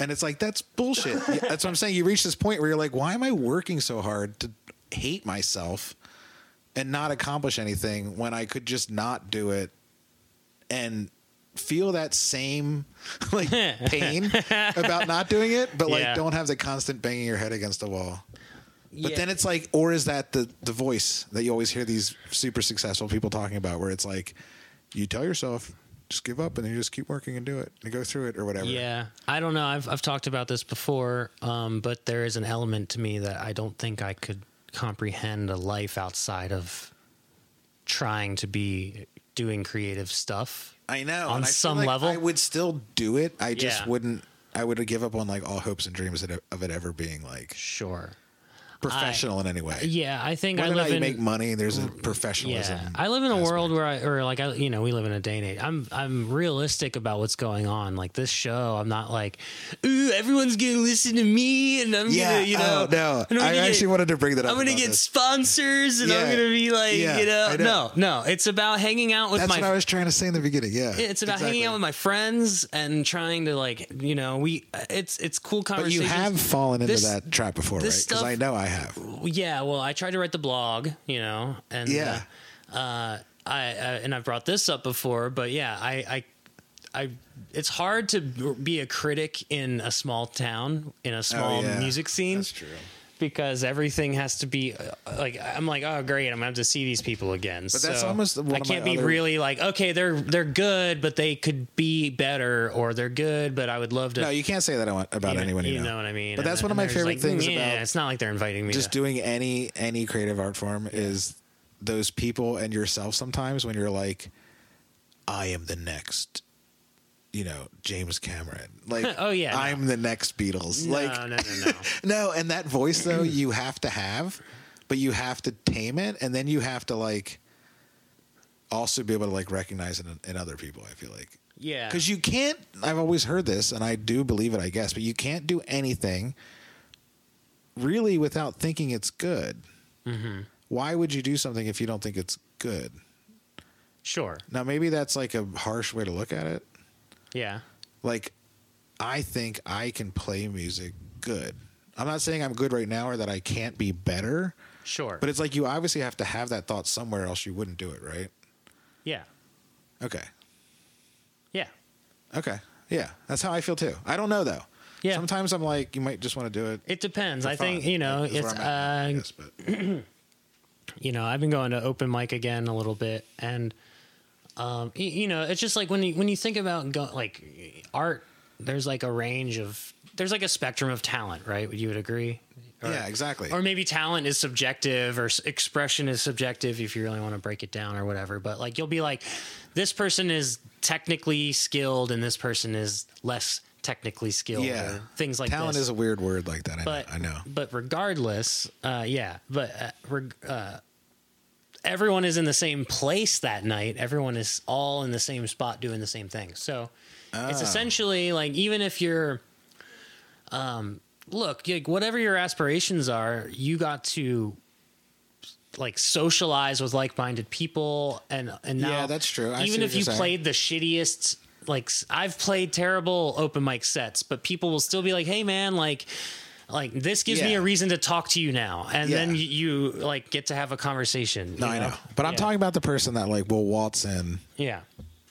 And it's like that's bullshit. that's what I'm saying. You reach this point where you're like, why am I working so hard to hate myself and not accomplish anything when I could just not do it and feel that same like pain about not doing it, but like Yeah. don't have the constant banging your head against the wall. But Yeah. then it's like, or is that the the voice that you always hear these super successful people talking about, where it's like, you tell yourself, just give up, and then you just keep working and do it and go through it or whatever. Yeah, I don't know. I've I've talked about this before, um, but there is an element to me that I don't think I could comprehend a life outside of trying to be doing creative stuff. I know. On some like level? I would still do it. I just Yeah. wouldn't. I would give up on like all hopes and dreams of it ever being like Sure. Professional in any way. Yeah, I think Whether I live in make money, there's a mm, professionalism. Yeah, I live in a aspect. world where I, or like I, you know, we live in a day and age. I'm, I'm realistic about what's going on. Like this show, I'm not like, ooh, everyone's gonna listen to me, and I'm Yeah, gonna, you know, oh, no. I'm I gonna actually wanted to bring that up I'm gonna get this. sponsors, and I'm gonna be like, Yeah, you know, know. no, no, it's about hanging out with my. That's my what I was trying to say in the beginning. Yeah, it's about hanging out with my friends and trying to like you know we it's it's cool But you have fallen into This- that trap before, right? Because I know I have. yeah well I tried to write the blog you know and Yeah. uh, uh, I, and I've brought this up before but yeah I I I it's hard to be a critic in a small town in a small Oh, yeah. music scene That's true. Because everything has to be uh, like I'm like oh great I'm gonna have to see these people again. But that's So almost one I of my can't be other- really like okay they're they're good but they could be better or they're good but I would love to. No, you can't say that about you anyone you, you know. what I mean. But that's one of my there's favorite like, things yeah, about it's not like they're inviting me. just to, doing any any creative art form is those people and yourself sometimes when you're like i am the next you know james cameron. Like Oh, yeah, no. i'm the next beatles. No, like no, no, no. no and that voice though you have to have but you have to tame it and then you have to like also be able to like recognize it in, in other people i feel like. Yeah, because you can't i've always heard this and i do believe it i guess but you can't do anything really without thinking it's good. Mm-hmm. why would you do something if you don't think it's good? Sure, now maybe that's like a harsh way to look at it yeah, like i think i can play music good i'm not saying i'm good right now or that i can't be better sure, but it's like you obviously have to have that thought somewhere else you wouldn't do it right yeah, Okay. Yeah. Okay. Yeah. That's how I feel too. I don't know though. Yeah. Sometimes I'm like, you might just want to do it. It depends. I think, you know, it's at, uh, guess, you know, I've been going to open mic again a little bit, and um, y- you know, it's just like when you when you think about go, like art, there's like a range of there's like a spectrum of talent, right? Would you would agree? Or, yeah, exactly. Or maybe talent is subjective, or expression is subjective if you really want to break it down, or whatever. But like you'll be like, this person is technically skilled, and this person is less technically skilled. yeah. things like talent this is a weird word like that. I but know. I know. But regardless, uh, yeah. But uh, reg- uh, everyone is in the same place that night. Everyone is all in the same spot doing the same thing. So it's Ah. essentially like even if you're, um, look, like, whatever your aspirations are, you got to like socialize with like-minded people and and now Yeah, that's true. I even if you're saying. played the shittiest like I've played terrible open mic sets, but people will still be like, "Hey man, like like this gives me Yeah. a reason to talk to you now." And Yeah. then you, you like get to have a conversation. No, you I know. But I'm Yeah. talking about the person that like will waltz in. Yeah.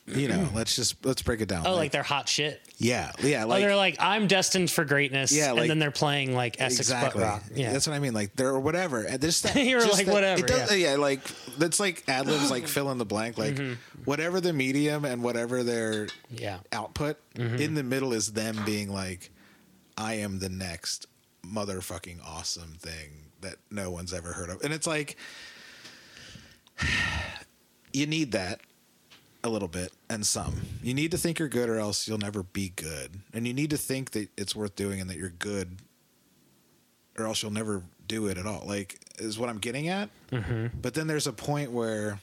You know, let's just let's break it down. Oh, like, they're hot shit. yeah, yeah, oh, they're like, I'm destined for greatness. Yeah, like- and then they're playing like Essex exactly. butt rock. Yeah. that's what I mean. Like they're whatever. And there's that. You're just like, that- whatever, It does, yeah. yeah. like that's like ad libs, like fill in the blank. Like Mm-hmm. whatever the medium and whatever their yeah. output Mm-hmm. in the middle is them being like, I am the next motherfucking awesome thing that no one's ever heard of. And it's like, you need that a little bit and some. You need to think you're good or else you'll never be good. And you need to think that it's worth doing and that you're good or else you'll never do it at all. Like, is what I'm getting at. Mm-hmm. But then there's a point where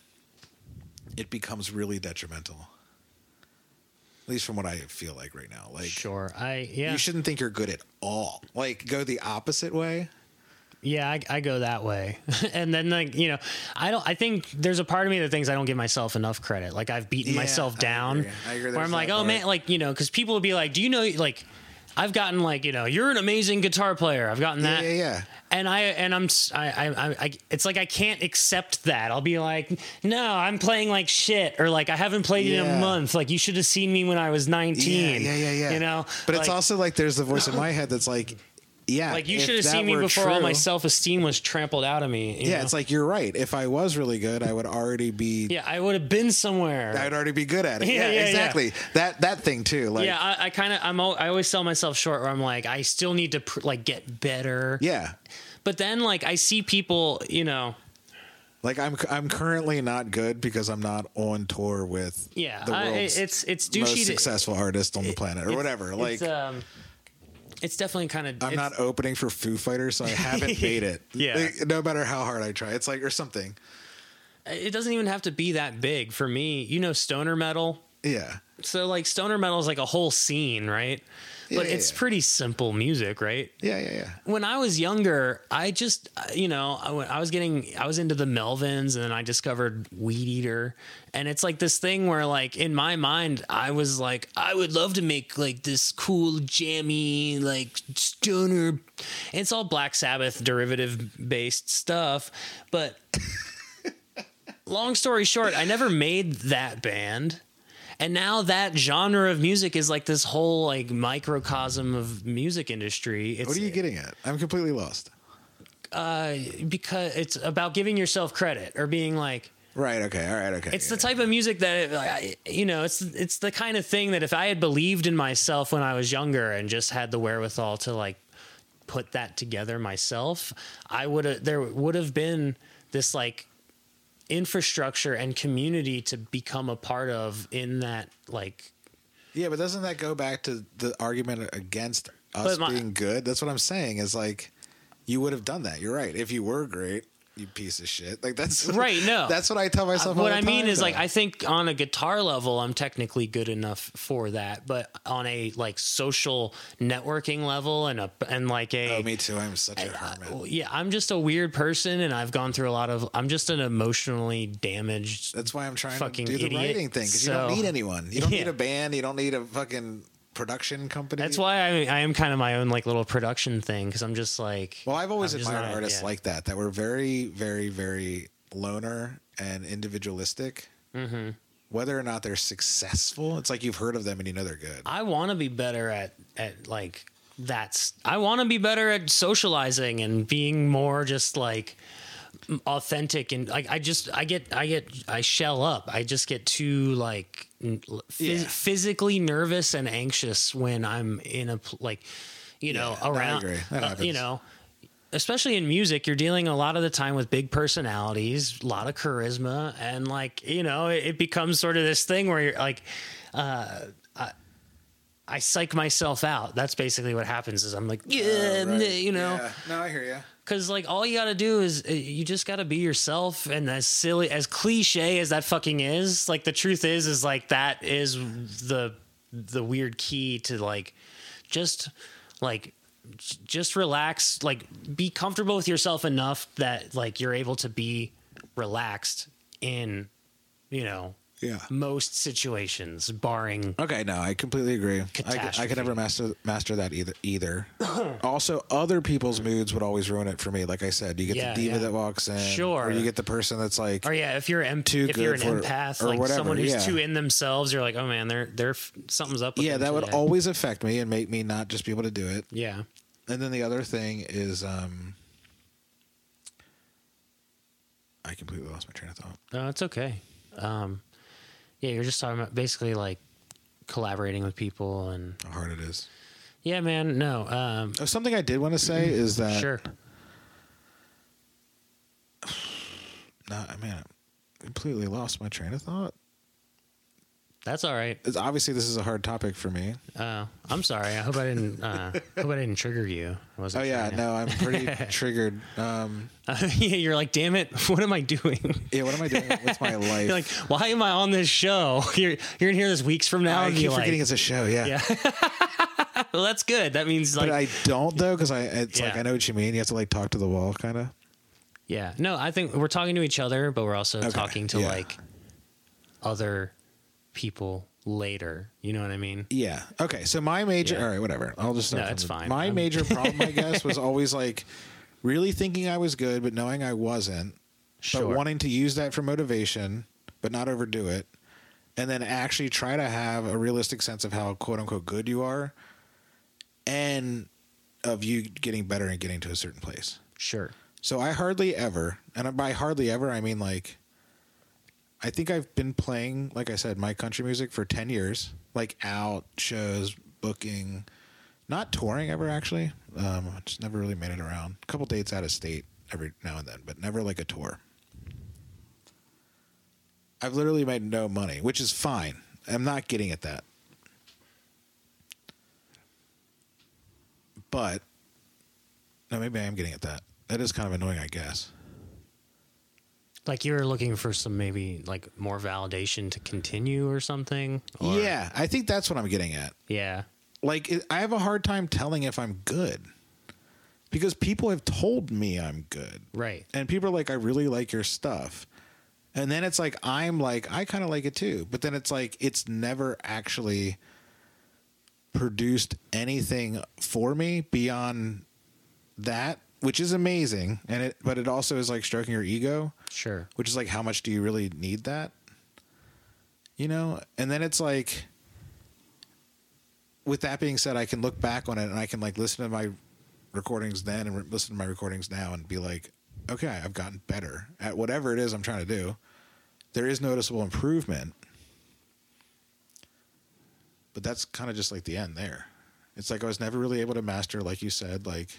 it becomes really detrimental. At least from what I feel like right now. Like, Sure. I yeah. you shouldn't think you're good at all. Like, go the opposite way. Yeah, I, I go that way, and then like you know, I don't. I think there's a part of me that thinks I don't give myself enough credit. Like I've beaten Yeah, myself I down. agree. I agree. Where I'm like, oh part. man, like you know, because people will be like, do you know, like, I've gotten like you know, you're an amazing guitar player. I've gotten that. yeah, yeah. yeah. And I and I'm I, I I it's like I can't accept that. I'll be like, no, I'm playing like shit, or like I haven't played in a month. Like you should have seen me when I was 19. Yeah, yeah, yeah, yeah. You know, But it's also like there's the voice in my head that's like, yeah, like you should have seen me before all my self esteem was trampled out of me. Yeah, know? it's like you're right. If I was really good, I would already be. yeah, I would have been somewhere. I'd already be good at it. Yeah, Yeah, yeah, yeah. exactly. That that thing too. Like, yeah, I, I kind of I'm I always sell myself short where I'm like I still need to pr- like get better. yeah. But then like I see people, you know, Like I'm I'm currently not good because I'm not on tour with yeah, the I, world's it's it's douchey. most to- successful artist on the planet or it's- whatever. Like it's, um, it's definitely kind of I'm not opening for Foo Fighters, so I haven't made it. Yeah. Like, no matter how hard I try, it's like or something. It doesn't even have to be that big for me. You know, stoner metal. Yeah. So like stoner metal is like a whole scene, right? but Yeah, it's yeah. pretty simple music, right? Yeah, yeah, yeah. when I was younger, I just, uh, you know, I, I was getting, I was into the Melvins and then I discovered Weedeater. And it's like this thing where, like, in my mind, I was like, I would love to make like this cool, jammy, like stoner. It's all Black Sabbath derivative based stuff. But long story short, I never made that band. And now that genre of music is like this whole like microcosm of music industry. It's, What are you getting at? I'm completely lost. uh, because it's about giving yourself credit or being like Right. Okay. All right. Okay. it's yeah. the type of music that like, you know it's it's the kind of thing that if I had believed in myself when I was younger and just had the wherewithal to like put that together myself I would have there would have been this like infrastructure and community to become a part of in that like Yeah, but doesn't that go back to the argument against us my- being good? That's what I'm saying. Is like you would have done that. You're right. If you were great, you piece of shit. Like that's Right, no. That's what I tell myself. all what I mean is like. I think on a guitar level I'm technically good enough for that, but on a like social networking level and a and like a Oh, me too. I'm such a hermit. well, yeah, I'm just a weird person and I've gone through a lot of I'm just an emotionally damaged That's why I'm trying fucking to do the idiot. writing thing because you don't need anyone. You don't need a band. You don't need a fucking production company. That's why I, I am kind of my own like little production thing because I'm just like Well, I've always I'm admired not- artists yeah. like that that were very, very, very loner and individualistic. Mm-hmm. whether or not they're successful. It's like you've heard of them and you know they're good. I want to be better at at like that's. I want to be better at socializing and being more just like authentic and like I just I get I get I shell up. I just get too like phys- Yeah. physically nervous and anxious when I'm in a like you know Yeah, around uh, you know especially in music you're dealing a lot of the time with big personalities a lot of charisma and like you know it, it becomes sort of this thing where you're like uh I, I psych myself out. That's basically what happens. Is I'm like, yeah, Oh, Right. you know, Yeah. No, I hear you. Because like all you got to do is uh, you just got to be yourself. And as silly as cliche as that fucking is, like the truth is, is like that is the the weird key to like just like just relax, like be comfortable with yourself enough that like you're able to be relaxed in you know Yeah. most situations, barring Okay, no, I completely agree. I, could- I could never master master that either. Either. also, other people's moods would always ruin it for me. Like I said, you get Yeah, the diva yeah. that walks in, Sure. or you get the person that's like, Or yeah, if you're em- Too if you're an for- empath, or like whatever, someone who's yeah. too in themselves, you're like, oh man, they're they're something's up. With yeah, that would always affect me and make me not just be able to do it. Yeah, And then the other thing is, um, I completely lost my train of thought. no, it's okay. Um, yeah, you're just talking about basically like collaborating with people and How hard it is. yeah, man. No, um, Oh, something I did want to say is that sure. No, I mean, I completely lost my train of thought. That's all right. It's, obviously, this is a hard topic for me. Uh, I'm sorry. I hope I didn't. Uh, hope I didn't trigger you. Oh yeah, no, I'm pretty triggered. Um, yeah, you're like, damn it. What am I doing? yeah, what am I doing with my life? You're like, why am I on this show? You're you're gonna hear this weeks from now I keep forgetting like, it's a show. Yeah, yeah. well, that's good. That means like, but I don't though because I it's like I know what you mean. You have to like talk to the wall, kind of. Yeah. No, I think we're talking to each other, but we're also Okay, talking to yeah. like other people later. You know what I mean? Yeah. Okay. So my major. Yeah. All right. Whatever. I'll just. No, the- fine. My I'm- major problem, I guess, was always like really thinking I was good, but knowing I wasn't. Sure. But wanting to use that for motivation, but not overdo it, and then actually try to have a realistic sense of how quote unquote good you are, and of you getting better and getting to a certain place. Sure. So I hardly ever, and by hardly ever, I mean like, I think I've been playing, like I said, my country music for 10 years, like out, shows, booking, not touring ever actually. Um, just never really made it around. A couple dates out of state every now and then, but never like a tour. I've literally made no money, which is fine. I'm not getting at that. But, no, maybe I am getting at that. That is kind of annoying, I guess. Like you're looking for some maybe like more validation to continue or something. Or- yeah, I think that's what I'm getting at. Yeah. Like, I have a hard time telling if I'm good because people have told me I'm good. Right. And people are like, I really like your stuff. And then it's like, I'm like, I kind of like it too. But then it's like, it's never actually produced anything for me beyond that, which is amazing. And it, but it also is like stroking your ego. Sure. which is like how much do you really need that? You know? And then it's like with that being said i can look back on it and i can like listen to my recordings then and re- listen to my recordings now and be like okay i've gotten better at whatever it is i'm trying to do. There is noticeable improvement. But that's kind of just like the end there. It's like i was never really able to master like you said like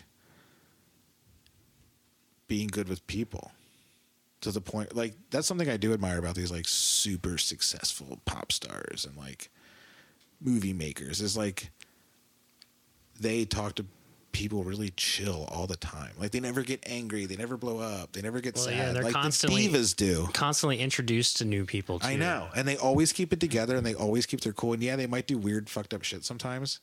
being good with people to the point like that's something I do admire about these like super successful pop stars and like movie makers is like they talk to people really chill all the time. Like they never get angry, they never blow up, they never get Well, sad. yeah, they're like constantly- the divas do. Constantly introduced to new people. Too. I know. And they always keep it together and they always keep their cool. And yeah, they might do weird fucked up shit sometimes.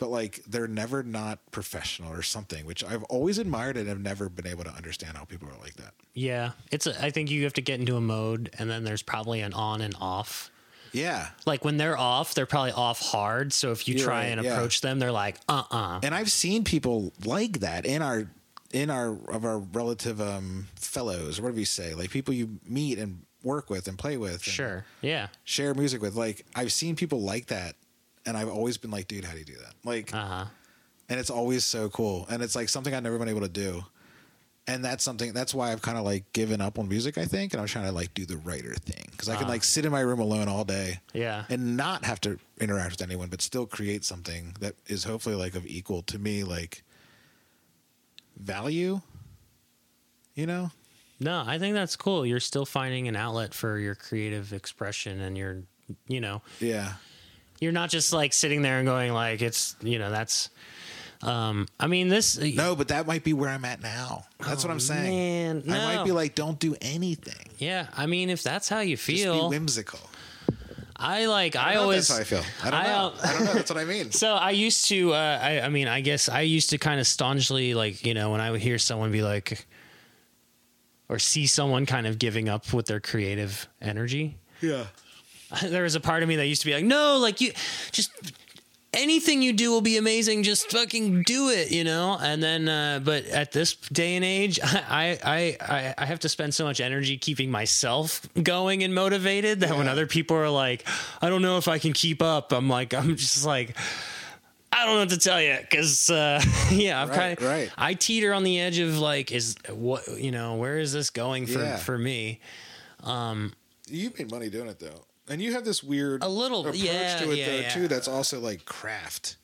But like they're never not professional or something, which I've always admired and have never been able to understand how people are like that. Yeah. It's. A, I think you have to get into a mode, and then there's probably an on and off. Yeah. Like when they're off, they're probably off hard. So if you You're try right, and yeah. approach them, they're like, uh, uh and I've seen people like that in our in our of our relative um fellows or whatever you say, like people you meet and work with and play with. and Sure. Yeah. share music with. Like I've seen people like that, and I've always been like, dude, how do you do that? Like, Uh huh. and it's always so cool, and it's like something I've never been able to do. And that's something. That's why I've kind of like given up on music. I think, and I'm trying to like do the writer thing because I can like sit in my room alone all day, Yeah. and not have to interact with anyone, but still create something that is hopefully like of equal to me, like value. You know, No, I think that's cool. You're still finding an outlet for your creative expression, and you're, you know, yeah, you're not just like sitting there and going like it's, you know, that's. Um, I mean, this. no, but that might be where I'm at now. That's what I'm saying. Oh, man, I might be like, don't do anything. Yeah, I mean, if that's how you Just be feel, whimsical. I like. I, I, know always. that's how I feel. I don't I, know. I don't know. That's what I mean. So I used to, uh, I, I mean, I guess I used to kind of staunchly, like, you know, when I would hear someone be like, or see someone kind of giving up with their creative energy, Yeah. there was a part of me that used to be like, no, like you just anything you do will be amazing. Just fucking do it, you know. And then, uh, but at this day and age, I, I, I, I have to spend so much energy keeping myself going and motivated that when other people are like, I don't know if I can keep up. I'm like, I'm just like. I don't know what to tell you because, uh, yeah, I'm Right, kind of, right. I teeter on the edge of like, is what, you know, where is this going for, Yeah. for me? Um, you made money doing it though, and you have this weird A little- approach yeah, to it yeah, though yeah. too. That's also like craft.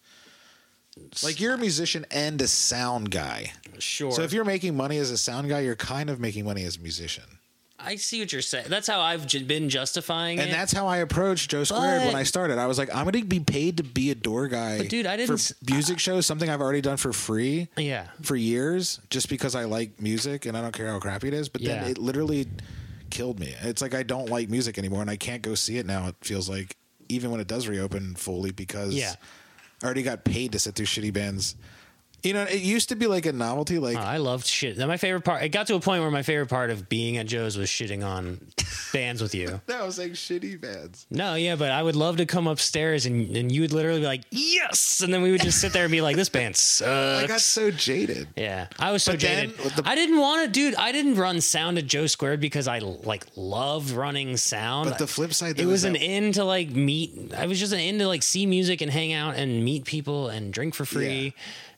Like you're a musician and a sound guy. Sure. So if you're making money as a sound guy, you're kind of making money as a musician. I see what you're saying. That's how I've j- been justifying And it. that's how I approached Joe Squared when I started. I was like, I'm going to be paid to be a door guy. But, dude, I didn't for music shows, something I've already done for free yeah. for years, just because I like music and I don't care how crappy it is. But Yeah. then it literally killed me. It's like I don't like music anymore, and I can't go see it now. It feels like even when it does reopen fully because Yeah. I already got paid to sit through shitty bands. You know, it used to be like a novelty. Like Oh, I loved shit. My favorite part. It got to a point where my favorite part of being at Joe's was shitting on bands with you. no, I was like shitty bands. No, yeah, but I would love to come upstairs and and you would literally be like, yes, and then we would just sit there and be like, this band sucks. I got so jaded. Yeah, I was so But jaded. the- I didn't want to, dude. I didn't run sound at Joe Squared because I like loved running sound. But the flip side, it was an that- in to like meet. I was just an in to like see music and hang out and meet people and drink for free,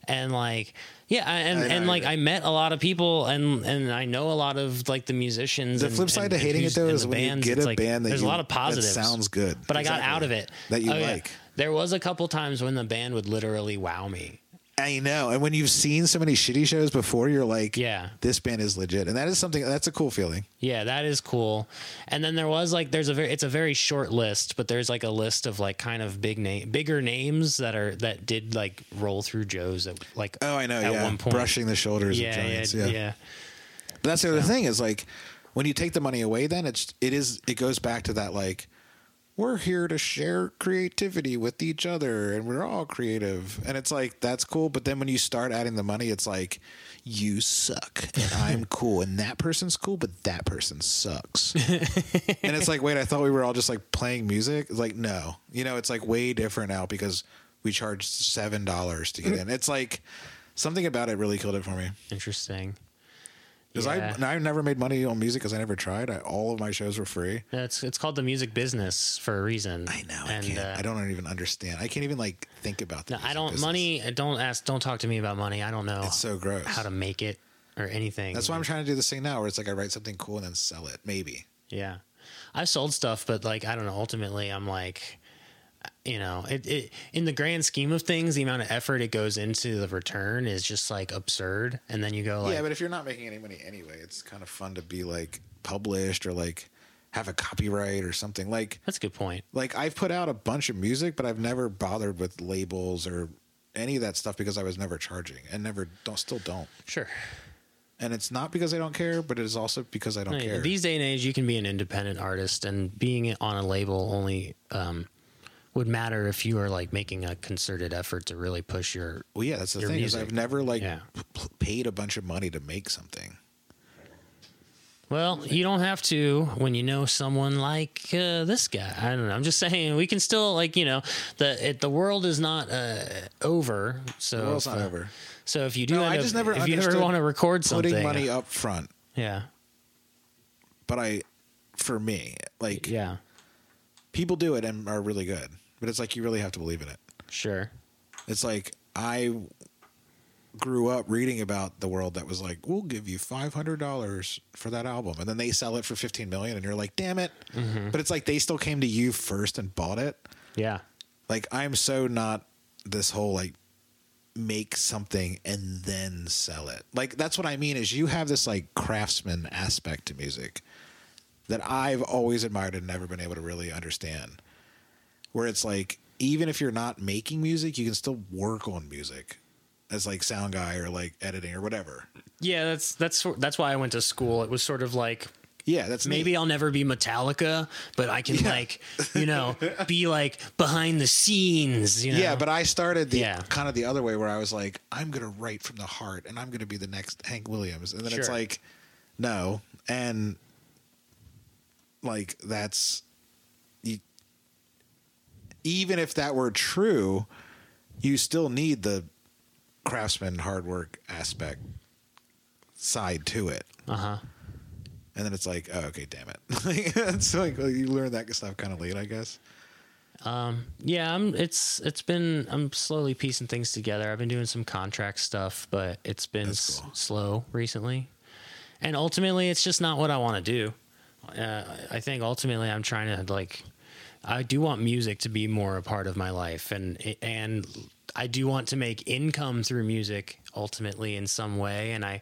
and like yeah, and and like. I met a lot of people and and I know a lot of like the musicians. The and- flip side to hating it though is when you get a like, band that there's you, a lot of positives. sounds good, but I got out of it that you Oh, yeah. like. There was a couple times when the band would literally wow me. I know. And when you've seen so many shitty shows before, you're like, Yeah. this band is legit. And that is something that's a cool feeling. Yeah, that is cool. And then there was like there's a very it's a very short list, but there's like a list of like kind of big name bigger names that are that did like roll through Joe's at like Oh, I know. at yeah. one point. Brushing the shoulders yeah, of giants. yeah, Yeah. yeah. But that's the other thing is like when you take the money away, then it's it is it goes back to that like we're here to share creativity with each other and we're all creative. And it's like that's cool. But then when you start adding the money, it's like you suck and I'm cool and that person's cool, but that person sucks. and it's like, wait, I thought we were all just like playing music. It's like, no. You know, it's like way different now because we charge seven dollars to get mm. in. It's like something about it really killed it for me. Interesting. Because Yeah. I I never made money on music because I never tried. I, all of my shows were free. It's it's called the music business for a reason. I know. I And, can't. uh, I don't even understand. I can't even like think about. that. no, I don't business. money. Don't ask. Don't talk to me about money. I don't know. It's so gross. how to make it or anything. That's why I'm trying to do this thing now, where it's like I write something cool and then sell it. Maybe. Yeah. I've sold stuff, but like I don't know, ultimately I'm like you know, it, it in the grand scheme of things, the amount of effort it goes into the return is just like absurd. And then you go like yeah, but if you're not making any money anyway, it's kind of fun to be like published or like have a copyright or something. Like that's a good point. like I've put out a bunch of music, but I've never bothered with labels or any of that stuff because I was never charging and never don't still don't. Sure. And it's not because I don't care, but it is also because I don't care. These day and age you can be an independent artist and being on a label only um would matter if you are like making a concerted effort to really push your Well, yeah, that's the thing music. is I've never like Yeah. p- paid a bunch of money to make something. Well, you don't have to when you know someone like uh, this guy. I don't know. I'm just saying we can still like you know the it, the world is not uh, over. So The world's if, not uh, over. So if you do, No, end I up- just never if you ever want to record something, Putting something, money up front, yeah, but I for me. Like Yeah. people do it and are really good, but it's like you really have to believe in it. Sure. It's like I grew up reading about the world that was like, "We'll give you five hundred dollars for that album," and then they sell it for fifteen million, and you're like, "Damn it!" Mm-hmm. But it's like they still came to you first and bought it. Yeah. Like I'm so not this whole like make something and then sell it. Like that's what I mean is you have this like craftsman aspect to music that I've always admired and never been able to really understand. Where it's like even if you're not making music, you can still work on music as like sound guy or like editing or whatever. Yeah, that's that's that's why I went to school. It was sort of like Yeah, that's maybe neat. I'll never be Metallica, but I can Yeah. like, you know, be like behind the scenes, you know. Yeah, but I started the Yeah. kind of the other way where I was like, I'm gonna write from the heart and I'm gonna be the next Hank Williams. And then it's like, no. And like that's even if that were true, you still need the craftsman hard work aspect side to it. uh-huh. And then it's like, oh, okay, damn it. It's like well, you learn that stuff kind of late, I guess. Um, Yeah, I'm it's it's been I'm slowly piecing things together. I've been doing some contract stuff, but it's been That's s- slow recently. And ultimately, it's just not what I want to do. Uh, I think ultimately I'm trying to like I do want music to be more a part of my life and and I do want to make income through music ultimately in some way and I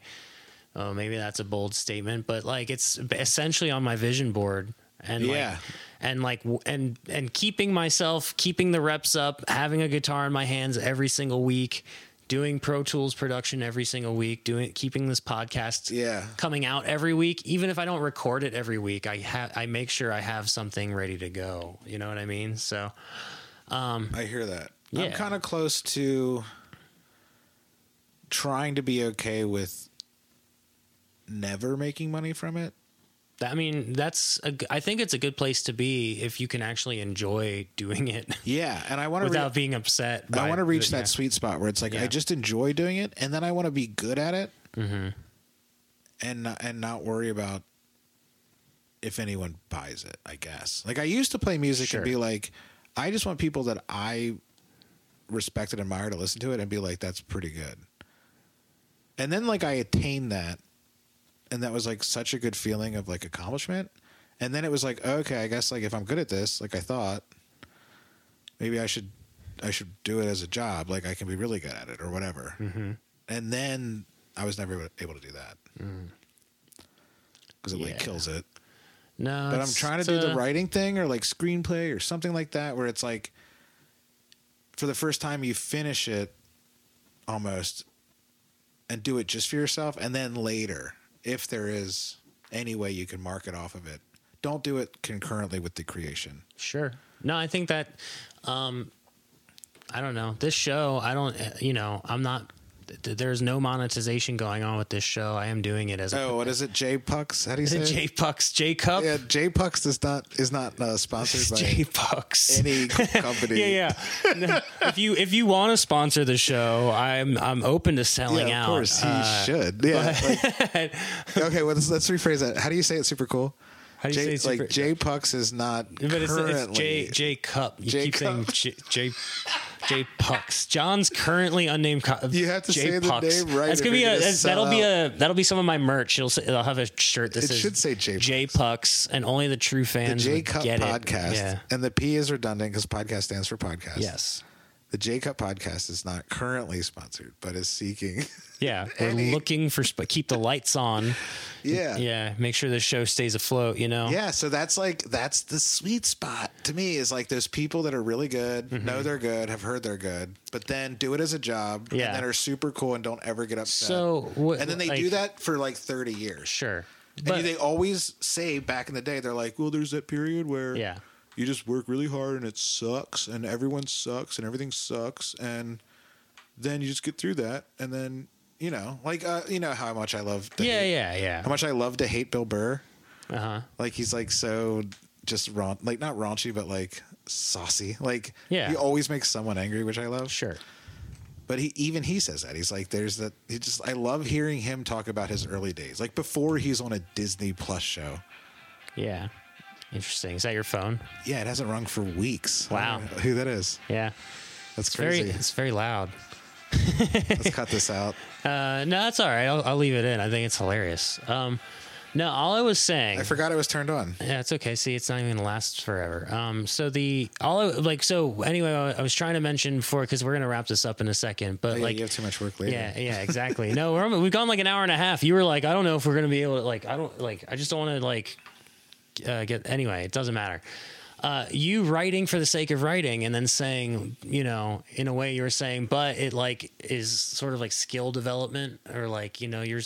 oh maybe that's a bold statement but like it's essentially on my vision board and Yeah. like and like and and keeping myself keeping the reps up having a guitar in my hands every single week doing pro tools production every single week doing keeping this podcast Yeah. coming out every week even if i don't record it every week i have i make sure i have something ready to go you know what i mean so um, I hear that. I'm kind of close to trying to be okay with never making money from it. I mean that's a I think it's a good place to be if you can actually enjoy doing it Yeah, and I want to without being upset I want to reach the- that sweet spot where it's like I just enjoy doing it, and then I want to be good at it, Mm-hmm. and not, and not worry about if anyone buys it. I guess like I used to play music Sure. and be like, I just want people that I respect and admire to listen to it and be like, that's pretty good. And then like I attained that, and that was like such a good feeling of like accomplishment. And then it was like, okay, I guess like if I'm good at this, like I thought, maybe I should I should do it as a job. Like I can be really good at it or whatever. Mm-hmm. And then I was never able to do that because it Yeah. like kills it. no But I'm trying to do the writing thing or like screenplay or something like that, where it's like for the first time you finish it almost and do it just for yourself, and then later, if there is any way you can market off of it, don't do it concurrently with the creation. Sure. No, I think that um I don't know. This show, I don't you know, I'm not th- there's no monetization going on with this show. I am doing it as a Oh, what is it? J Pucks? How do you say? J Pucks, J Cup. Yeah, J Pucks is not is not uh, sponsored by J Pucks. any company. yeah, yeah. No, if you if you want to sponsor the show, I'm I'm open to selling Yeah, out. of course he Uh, should. Yeah. like- okay, well let's, let's rephrase that. How do you say it? Super cool. How do you J, say it's like J Pucks is not but it's, currently. it's J J Cup. You J keep saying Cup. J, J J Pucks. John's currently unnamed. Co- You have to J say the Pucks. name right That's gonna be a that's- that'll be a that'll be some of my merch. It'll say, it'll have a shirt that It says should say J J Pucks, and only the true fans. the J Cup podcast. Yeah. and the P is redundant because podcast stands for podcast. Yes. The J Cup podcast is not currently sponsored, but is seeking. Yeah. We're Any- looking for sp- keep the lights on. yeah, Yeah. Make sure the show stays afloat. You know. Yeah, so that's like that's the sweet spot to me is like those people that are really good, Mm-hmm. know they're good, have heard they're good, but then do it as a job, Yeah. and then are super cool and don't ever get upset. So what? and then they like, do that for like thirty years. Sure. And But they always say back in the day, they're like, well, there's that period where Yeah. You just work really hard and it sucks and everyone sucks and everything sucks. And then you just get through that. And then, you know, like, uh, you know how much I love to yeah, hate, yeah, yeah. how much I love to hate Bill Burr. Uh huh. Like, he's like so just raun like not raunchy, but like saucy. Like, Yeah. he always makes someone angry, which I love. Sure. But he even he says that he's like, there's that. He just I love hearing him talk about his early days, like before he's on a Disney Plus show. Yeah. Interesting. Is that your phone? Yeah, it hasn't rung for weeks. Wow. who that is? Yeah. That's It's very crazy. it's very loud. Let's cut this out. Uh, no, that's all right. I'll, I'll leave it in. I think it's hilarious. Um, no, all I was saying. I forgot it was turned on. Yeah, it's okay. See, it's not even gonna last forever. Um, so the all I- like so anyway, I I was trying to mention before because we're gonna wrap this up in a second, but Oh, yeah, like you have too much work later. yeah, yeah, exactly. no, we're, we've gone like an hour and a half. You were like, I don't know if we're gonna be able to like, I don't like, I just don't want to like uh, get anyway. It doesn't matter. Uh, you writing for the sake of writing and then saying, you know, in a way you were saying, but it like is sort of like skill development or like, you know, you're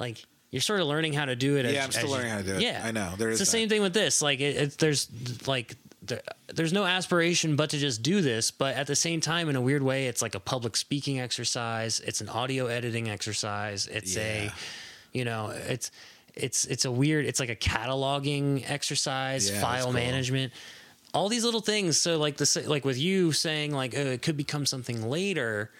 like, you're sort of learning how to do it. Yeah, as- I'm still as you- learning how to do it. Yeah, I know. There it's is the same thing with this. Like, it, it's there's like there, there's no aspiration but to just do this. But at the same time, in a weird way, it's like a public speaking exercise. It's an audio editing exercise. It's a, you know, it's it's it's a weird. It's like a cataloging exercise, Yeah, file cool. management. All these little things. So like the like with you saying like oh, it could become something later.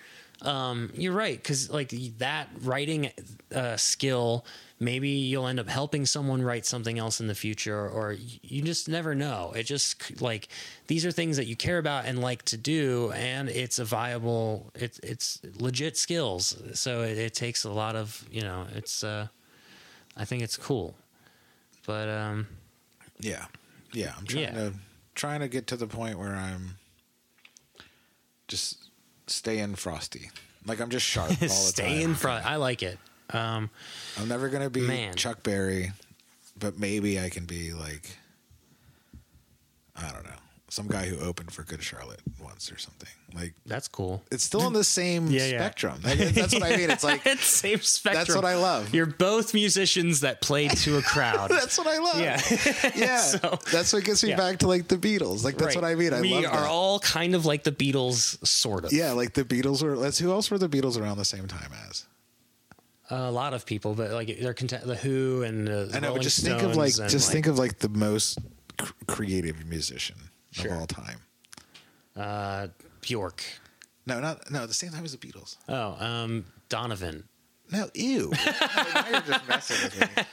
Um, you're right because like that writing uh, skill, maybe you'll end up helping someone write something else in the future, or you just never know. It just like these are things that you care about and like to do, and it's a viable, it's it's legit skills. So it, it takes a lot of you know. It's uh, I think it's cool, but um, Yeah, yeah. I'm trying Yeah. to trying to get to the point where I'm just staying frosty. Like I'm just sharp all the stay time. in front. I like it. Um, I'm never gonna be Man. Chuck Berry, but maybe I can be like I don't know, some guy who opened for Good Charlotte once or something. Like that's cool. it's still in the same Yeah, yeah. spectrum. Like, that's what I mean. It's like it's same spectrum. That's what I love. You're both musicians that played to a crowd. that's what I love. yeah. yeah. So- that's what gets me Yeah. back to like the Beatles. Like that's Right. what I mean. I we love are that. all kind of like the Beatles, sort of. Yeah, like the Beatles were. Let's. Who else were the Beatles around the same time as? a lot of people, but like they're content. The Who and uh, I know, Rolling but just think of like, just and, think of like the most cr- creative musician Sure. of all time. uh, Bjork. No, not no. At the same time as the Beatles. Oh, um, Donovan. No, ew. you're just messing with me.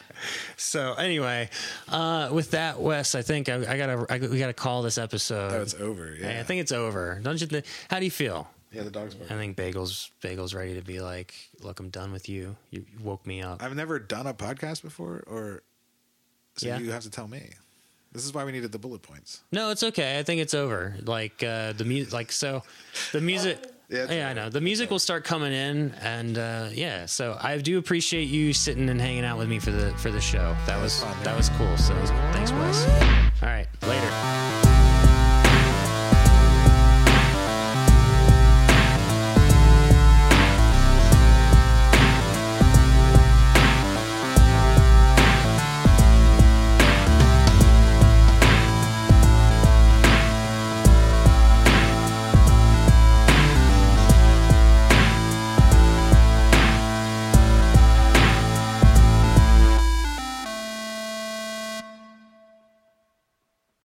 So anyway, uh, with that, Wes, I think I, I gotta I, we gotta call this episode. Oh, it's over. Yeah, I think it's over. Don't you think? How do you feel? yeah. The dog's I think Bagel's Bagel's ready to be like, look, I'm done with you. You woke me up. I've never done a podcast before, or so Yeah. you have to tell me. This is why we needed the bullet points. No, it's okay. I think it's over. Like uh, the music, like so, the music. Yeah, Yeah, I know. The music will start coming in, and uh, yeah. So I do appreciate you sitting and hanging out with me for the for the show. That was fun, that was cool. So thanks, Wes. All right, later.